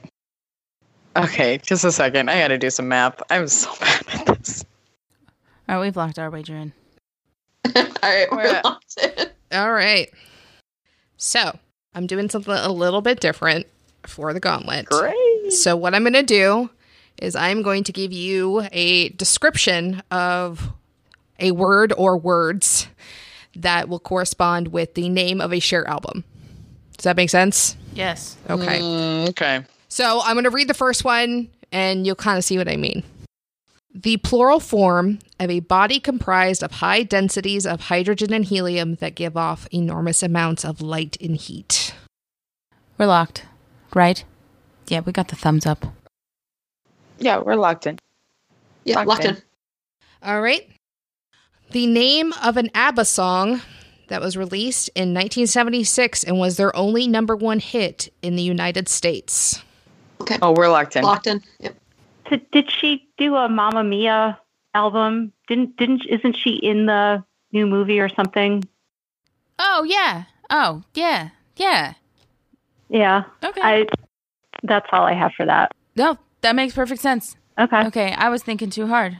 Okay, just a second. I gotta do some math. I'm so bad at this. All right, we've locked our wager in. All right, we're we're locked in. All right. So I'm doing something a little bit different for the gauntlet. Great. So what I'm going to do is I'm going to give you a description of a word or words that will correspond with the name of a Cher album. Does that make sense? Yes. Okay. Mm, okay. So I'm going to read the first one and you'll kind of see what I mean. The plural form of a body comprised of high densities of hydrogen and helium that give off enormous amounts of light and heat. We're locked. Right? Yeah, we got the thumbs up. Yeah, we're locked in. Yeah, Locked locked in. in. All right. The name of an ABBA song that was released in 1976 and was their only number one hit in the United States. Okay. Oh, we're locked in. Locked in. Yep. So did she do a Mamma Mia album? Didn't didn't isn't she in the new movie or something? Oh, yeah. Oh, yeah. Yeah. Yeah. Okay. I that's all I have for that. no, that makes perfect sense. Okay. Okay, I was thinking too hard.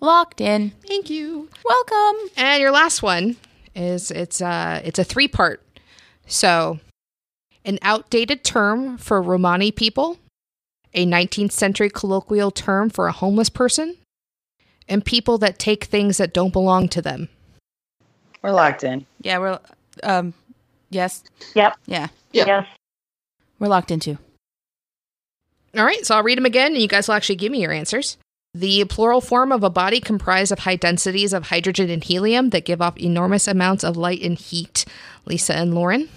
Locked in. Thank you. Welcome. And your last one is it's uh it's a three part. So, an outdated term for Romani people, a 19th century colloquial term for a homeless person, and people that take things that don't belong to them. We're locked in. Yeah, we're um yes. Yep. Yeah. Yep. Yes. We're locked into. All right, so I'll read them again, and you guys will actually give me your answers. The plural form of a body comprised of high densities of hydrogen and helium that give off enormous amounts of light and heat. Lisa and Lauren.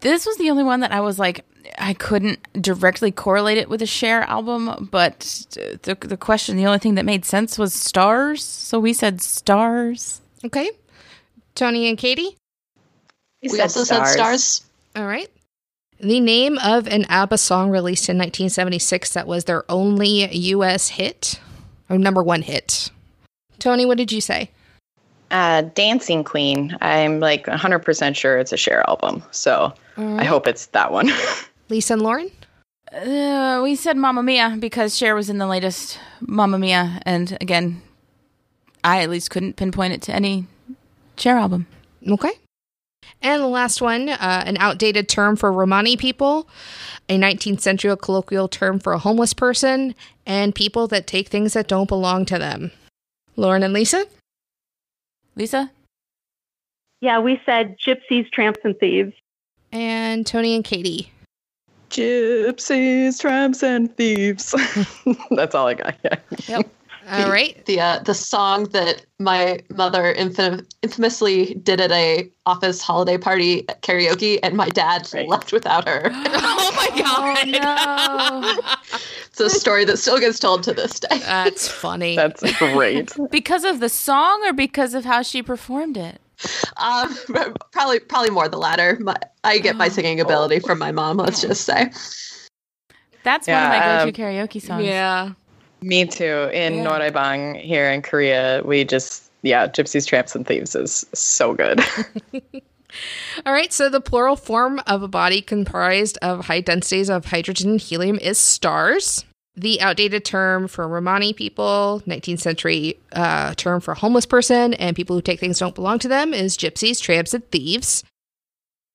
This was the only one that I was like, I couldn't directly correlate it with a Cher album, but the the question, the only thing that made sense was stars. So we said stars. Okay. Tony and Katie. We We said also stars. said stars. All right. The name of an ABBA song released in 1976 that was their only U.S. hit, or number one hit. Tony, what did you say? Uh, Dancing Queen. I'm like 100% sure it's a Cher album. So I hope it's that one. Lisa and Lauren? Uh, we said Mamma Mia because Cher was in the latest Mamma Mia, and again, I at least couldn't pinpoint it to any Cher album. Okay. And the last one, uh, an outdated term for Romani people, a 19th century colloquial term for a homeless person, and people that take things that don't belong to them. Lauren and Lisa? Lisa? Yeah, we said gypsies, tramps, and thieves. And Tony and Katie. Gypsies, tramps, and thieves. That's all I got. Yeah. All right. The uh, the song that my mother infam- infamously did at a office holiday party at karaoke, and my dad Right. left without her. Oh my God. no. It's a story that still gets told to this day. That's funny. That's great. because of the song or because of how she performed it? Um, probably probably more the latter. My, I get my singing ability from my mom. Let's just say. That's one of my go-to um, karaoke songs. yeah. Me too. In Yeah. Noraebang here in Korea, we just, yeah, Gypsies, Tramps, and Thieves is so good. All right, so the plural form of a body comprised of high densities of hydrogen and helium is stars. The outdated term for Romani people, 19th century uh, term for homeless person, and people who take things don't belong to them is gypsies, tramps, and thieves.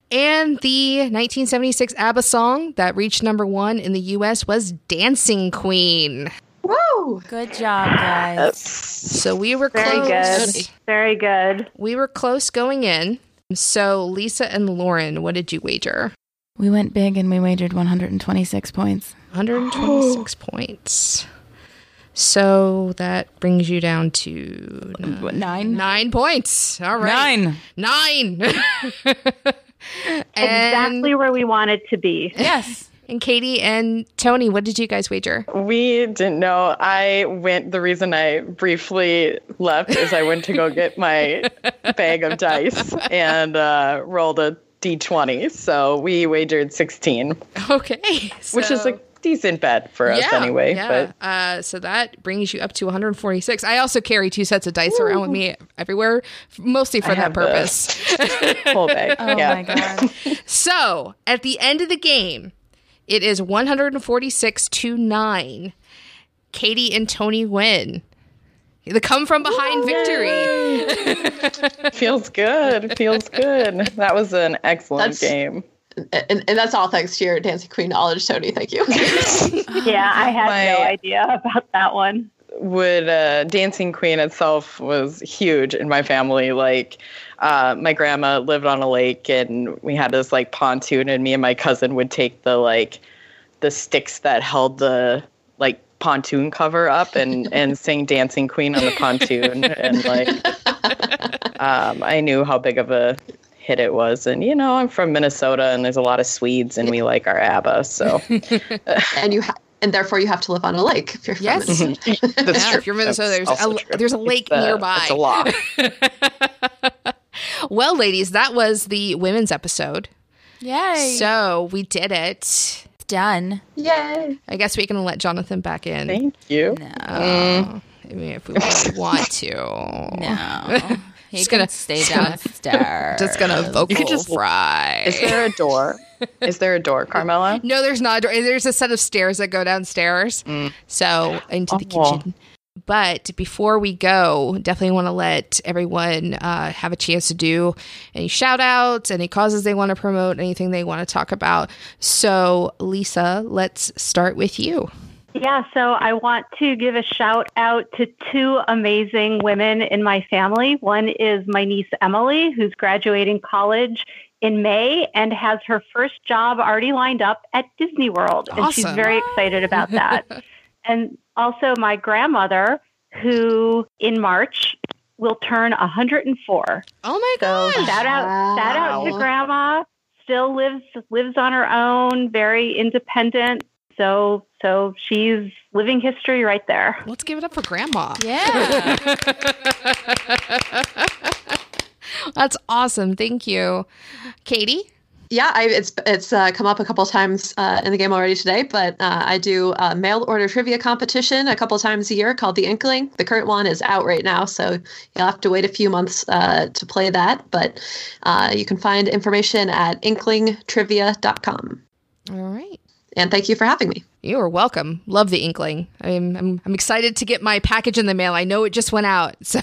And the 1976 ABBA song that reached number one in the US was Dancing Queen. Woo! Good job, guys. So we were Very close. good. Very good. We were close going in. So Lisa and Lauren, what did you wager? We went big and we wagered 126 points. 126 points. So that brings you down to nine, nine? nine points. All right. Nine. Nine. and, exactly where we wanted to be. Yes. And Katie and Tony, what did you guys wager? we didn't know. I went, the reason I briefly left is I went to go get my bag of dice and uh, rolled a d20. So we wagered 16, Okay. which is so- a decent bet for us anyway. Yeah. But uh, so that brings you up to 146. I also carry two sets of dice around with me everywhere, mostly for I that have the- purpose. whole bag. Oh yeah. my god. So at the end of the game, it is 146 to 9. Katie and Tony win. The come from behind victory. Feels good. Feels good. That was an excellent That's- game. And, and that's all thanks to your dancing queen knowledge, Tony. Thank you. Yeah, I had no idea about that one. would uh, dancing queen itself was huge in my family like uh, my grandma lived on a lake and we had this like pontoon and me and my cousin would take the like the sticks that held the like pontoon cover up and and sing dancing queen on the pontoon and like um, i knew how big of a hit it was and you know i'm from minnesota and there's a lot of swedes and we like our abba so and you ha- and therefore you have to live on a lake if you're from Yes. Minnesota. that's Yeah, true. if you're Minnesota, That's there's a- true. there's a lake It's, nearby. it's a lot well, ladies, that was the women's episode. Yay. So we did it. done. Yay! I guess we can let Jonathan back in. Thank you. Uh, I mean, if we really want to. No. He's gonna gonna- stay downstairs. Just gonna vocal could just- fry. Is there a door? Is there a door, Carmela? No, there's not. a door. There's a set of stairs that go downstairs. So into the Oh. kitchen. But before we go, definitely want to let everyone uh, have a chance to do any shout outs, any causes they want to promote, anything they want to talk about. So, Lisa, let's start with you. Yeah, so I want to give a shout out to two amazing women in my family. One is my niece Emily, who's graduating college in May and has her first job already lined up at Disney World. And she's very excited about that. and also, my grandmother, who in March will turn 104. Oh my So gosh. shout out, shout out to grandma. Still lives lives on her own, very independent. So so she's living history right there. Let's give it up for grandma. Yeah. That's awesome. Thank you. Katie? Yeah, I, it's it's uh, come up a couple times uh, in the game already today, but uh, I do a mail order trivia competition a couple times a year called the Inkling. The current one is out right now, so you'll have to wait a few months uh, to play that. But uh, you can find information at inklingtrivia.com. All right. And thank you for having me. You are welcome. Love the Inkling. I'm, I'm, I'm excited to get my package in the mail. I know it just went out. So,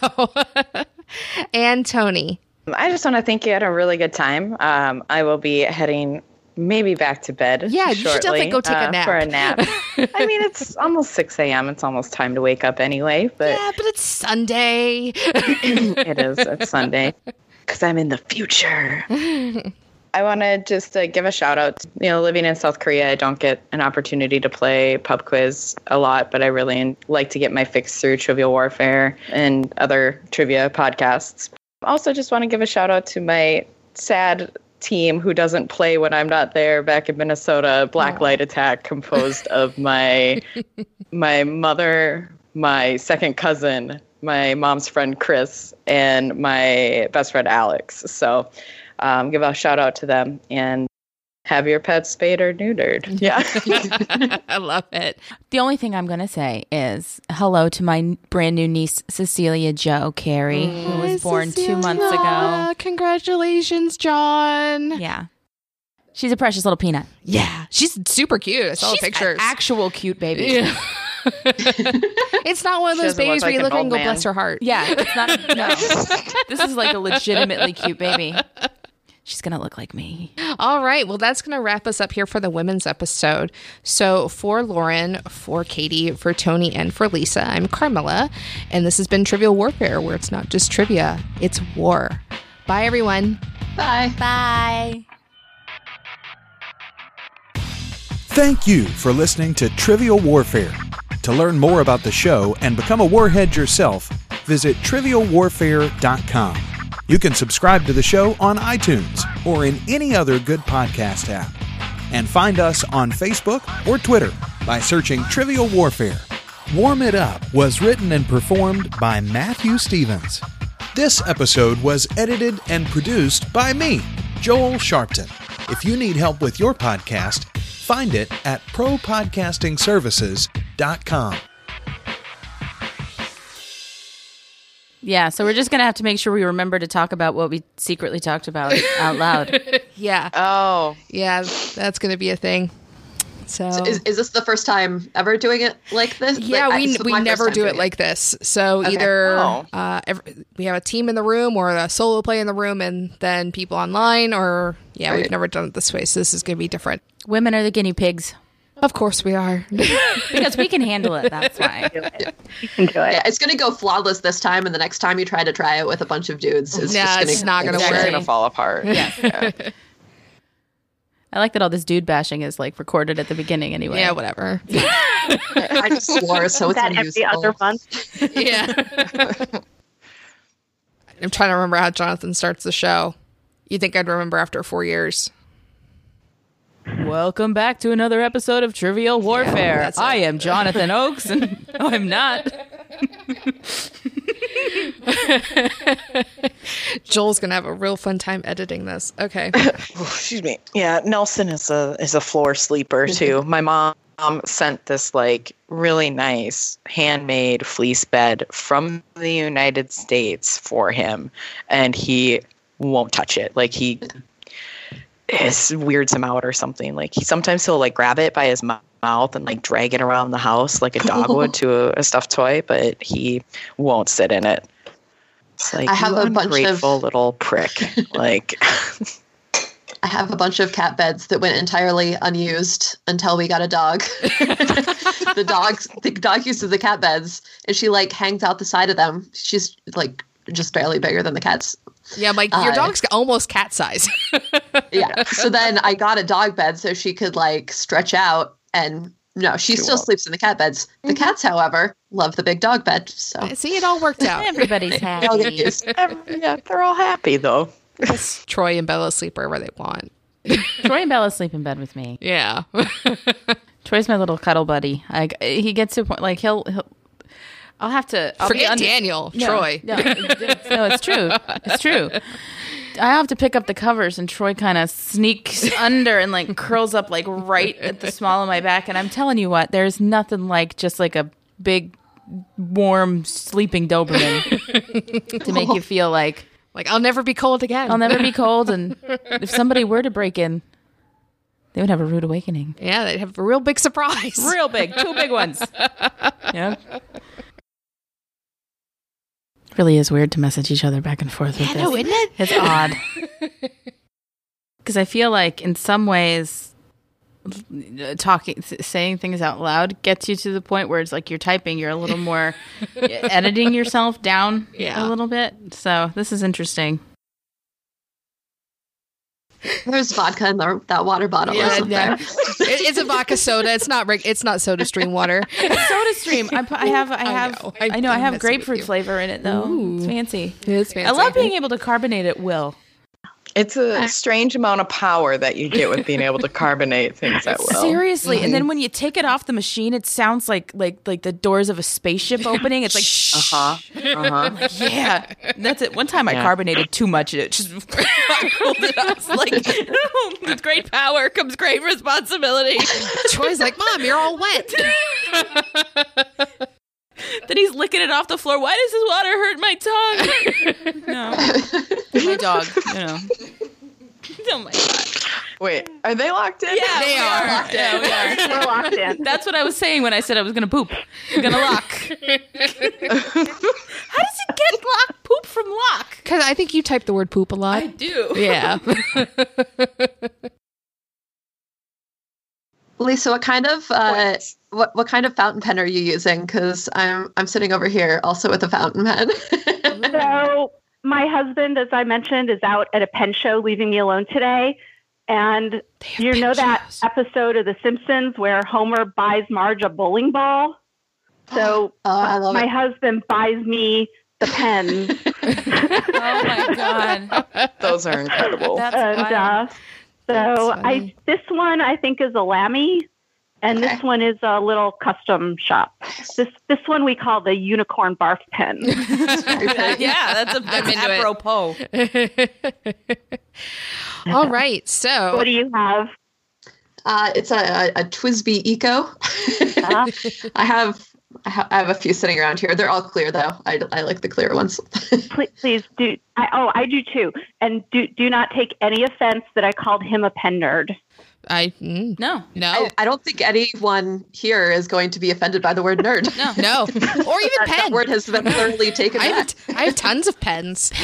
and Tony. I just want to thank you. I had a really good time. Um, I will be heading maybe back to bed. Yeah, you should definitely go take a uh, nap. For a nap. I mean, it's almost 6 a.m. It's almost time to wake up anyway, but Yeah, but it's Sunday. it is. It's Sunday because I'm in the future. I want to just uh, give a shout out. You know, living in South Korea, I don't get an opportunity to play pub quiz a lot, but I really like to get my fix through Trivial Warfare and other trivia podcasts. Also, just want to give a shout out to my sad team who doesn't play when I'm not there back in Minnesota. Black Light Attack, composed of my my mother, my second cousin, my mom's friend Chris, and my best friend Alex. So, um, give a shout out to them and have your pets spayed or neutered. Yeah. I love it. the only thing I'm going to say is hello to my brand new niece, Cecilia Joe Carey, who was born two months ago. Congratulations, John. Yeah. She's a precious little peanut. Yeah, she's super cute. I saw She's the an pictures. actual cute baby. Yeah. it's not one of those babies where you an look at it and go, man. bless her heart. Yeah, it's not. A, no, this is like a legitimately cute baby. She's gonna look like me. All right. Well, that's going to wrap us up here for the women's episode. So, for Lauren, for Katie, for Tony, and for Lisa, I'm Carmela. And this has been Trivial Warfare, where it's not just trivia, it's war. Bye, everyone. Bye. Bye. Thank you for listening to Trivial Warfare. To learn more about the show and become a warhead yourself, visit trivialwarfare.com. You can subscribe to the show on iTunes or in any other good podcast app. And find us on Facebook or Twitter by searching Trivial Warfare. Warm It Up was written and performed by Matthew Stevens. This episode was edited and produced by me, Joel Sharpton. If you need help with your podcast, find it at propodcastingservices.com. Yeah, so we're just gonna have to make sure we remember to talk about what we secretly talked about out loud. Yeah. oh, Yeah. That's going to be a thing. So, Is, is this the first time ever doing it like this? yeah, Like, we, this we never do it doing like this. So Okay. either Oh. uh, every, we have a team in the room or a solo play in the room and then people online or, yeah, we've never done it this way. So this is going to be different. Women are the guinea pigs Of course we are. because we can handle it. That's why. You can do it. Yeah, it's going to go flawless this time, and the next time you try to try it with a bunch of dudes, it's Nah, just gonna, it's not gonna work. It's gonna fall apart. Yes. I like that all this dude bashing is like recorded at the beginning anyway. yeah, whatever. I just swore, so it's that every unusable. other month. yeah. I'm trying to remember how Jonathan starts the show. You think I'd remember after four years? Welcome back to another episode of Trivial Warfare. that's it. I am Jonathan Oakes, and no, I'm not. Joel's gonna have a real fun time editing this. Okay. excuse me. Yeah, Nelson is a is a floor sleeper too. My mom sent this like really nice handmade fleece bed from the United States for him, and he won't touch it. Like he it weirds him out or something. Like he sometimes he'll like grab it by his mou- mouth and like drag it around the house like a dog would to a, a stuffed toy, but he won't sit in it. It's like I have a bunch of- little prick. like I have a bunch of cat beds that went entirely unused until we got a dog. the dog, the dog uses the cat beds, and she like hangs out the side of them. She's like just barely bigger than the cat's. Yeah, like your Uh, dog's almost cat size. Yeah. so then I got a dog bed so she could like stretch out and no, she still sleeps in the cat beds. The cats, however, love the big dog bed. So See, it all worked out. Everybody's I'll get happy. used. yeah, they're all happy though. Troy and Bella sleep wherever they want. Troy and Bella sleep in bed with me. Yeah. Troy's my little cuddle buddy. Like he gets to a point like he'll he'll. I'll have to I'll be Forget under- Daniel, No, Troy. No, it's- no, it's true. It's true. I have to pick up the covers, and Troy kind of sneaks under and like curls up like right at the small of my back. And I'm telling you what, there's nothing like just like a big, warm sleeping Doberman to make you feel like Like I'll never be cold again. I'll never be cold. And if somebody were to break in, they would have a rude awakening. Yeah, they'd have a real big surprise. Real big, two big ones. Yeah. Really is weird to message each other back and forth with Yeah, no, this. isn't it? It's odd. Because I feel like in some ways, talking, saying things out loud gets you to the point where it's like you're typing, you're a little more editing yourself down Yeah. a little bit. So this is interesting. There's vodka in the, that water bottle. Yeah, isn't yeah. It- it's a vodka soda. It's not. It's not SodaStream water. SodaStream. I, I have. I I have. know. I, I- know. I have grapefruit flavor in it though. Ooh. It's fancy. It's fancy. I love being able to carbonate at will. It's a strange amount of power that you get with being able to carbonate things that well. Seriously, and then when you take it off the machine, it sounds like like like the doors of a spaceship opening. It's like, Uh huh. Uh huh. yeah, that's it. One time I carbonated too much, and it just pulled it off. It's like, with great power comes great responsibility. Troy's like, Mom, you're all wet. then he's licking it off the floor. Why does this water hurt my tongue? no, my dog. You know. Oh my god. Wait, are they locked in? Yeah, They we are. Yeah, we are. We're locked in. That's what I was saying when I said I was going to poop. I'm going to lock. How does it get lock? Poop from lock? Because I think you type the word poop a lot. I do. yeah. Lisa, what kind of uh, what what kind of fountain pen are you using? Because I'm I'm sitting over here also with a fountain pen. So my husband, as I mentioned, is out at a pen show, leaving me alone today. And you pen know that episode of The Simpsons where Homer buys Marge a bowling ball? So oh, I love my it. husband buys me the pens. Oh my god. Those are incredible. That's and wild. uh, so I this one I think is a Lamy, and this one is a little custom shop. This this one we call the unicorn barf pen. yeah, that's a that's into it. apropos. all right. So what do you have? Uh, it's a, a, a TWSBI Eco. Uh, I have I ha- I have a few sitting around here. They're all clear though. I, I like the clear ones. please, please do. I, oh, I do too. And do do not take any offense that I called him a pen nerd. I mm, No. no I, I don't think anyone here is going to be offended by the word nerd. No. no or even that, pen. that word has been thoroughly taken I back. have, I have tons of pens.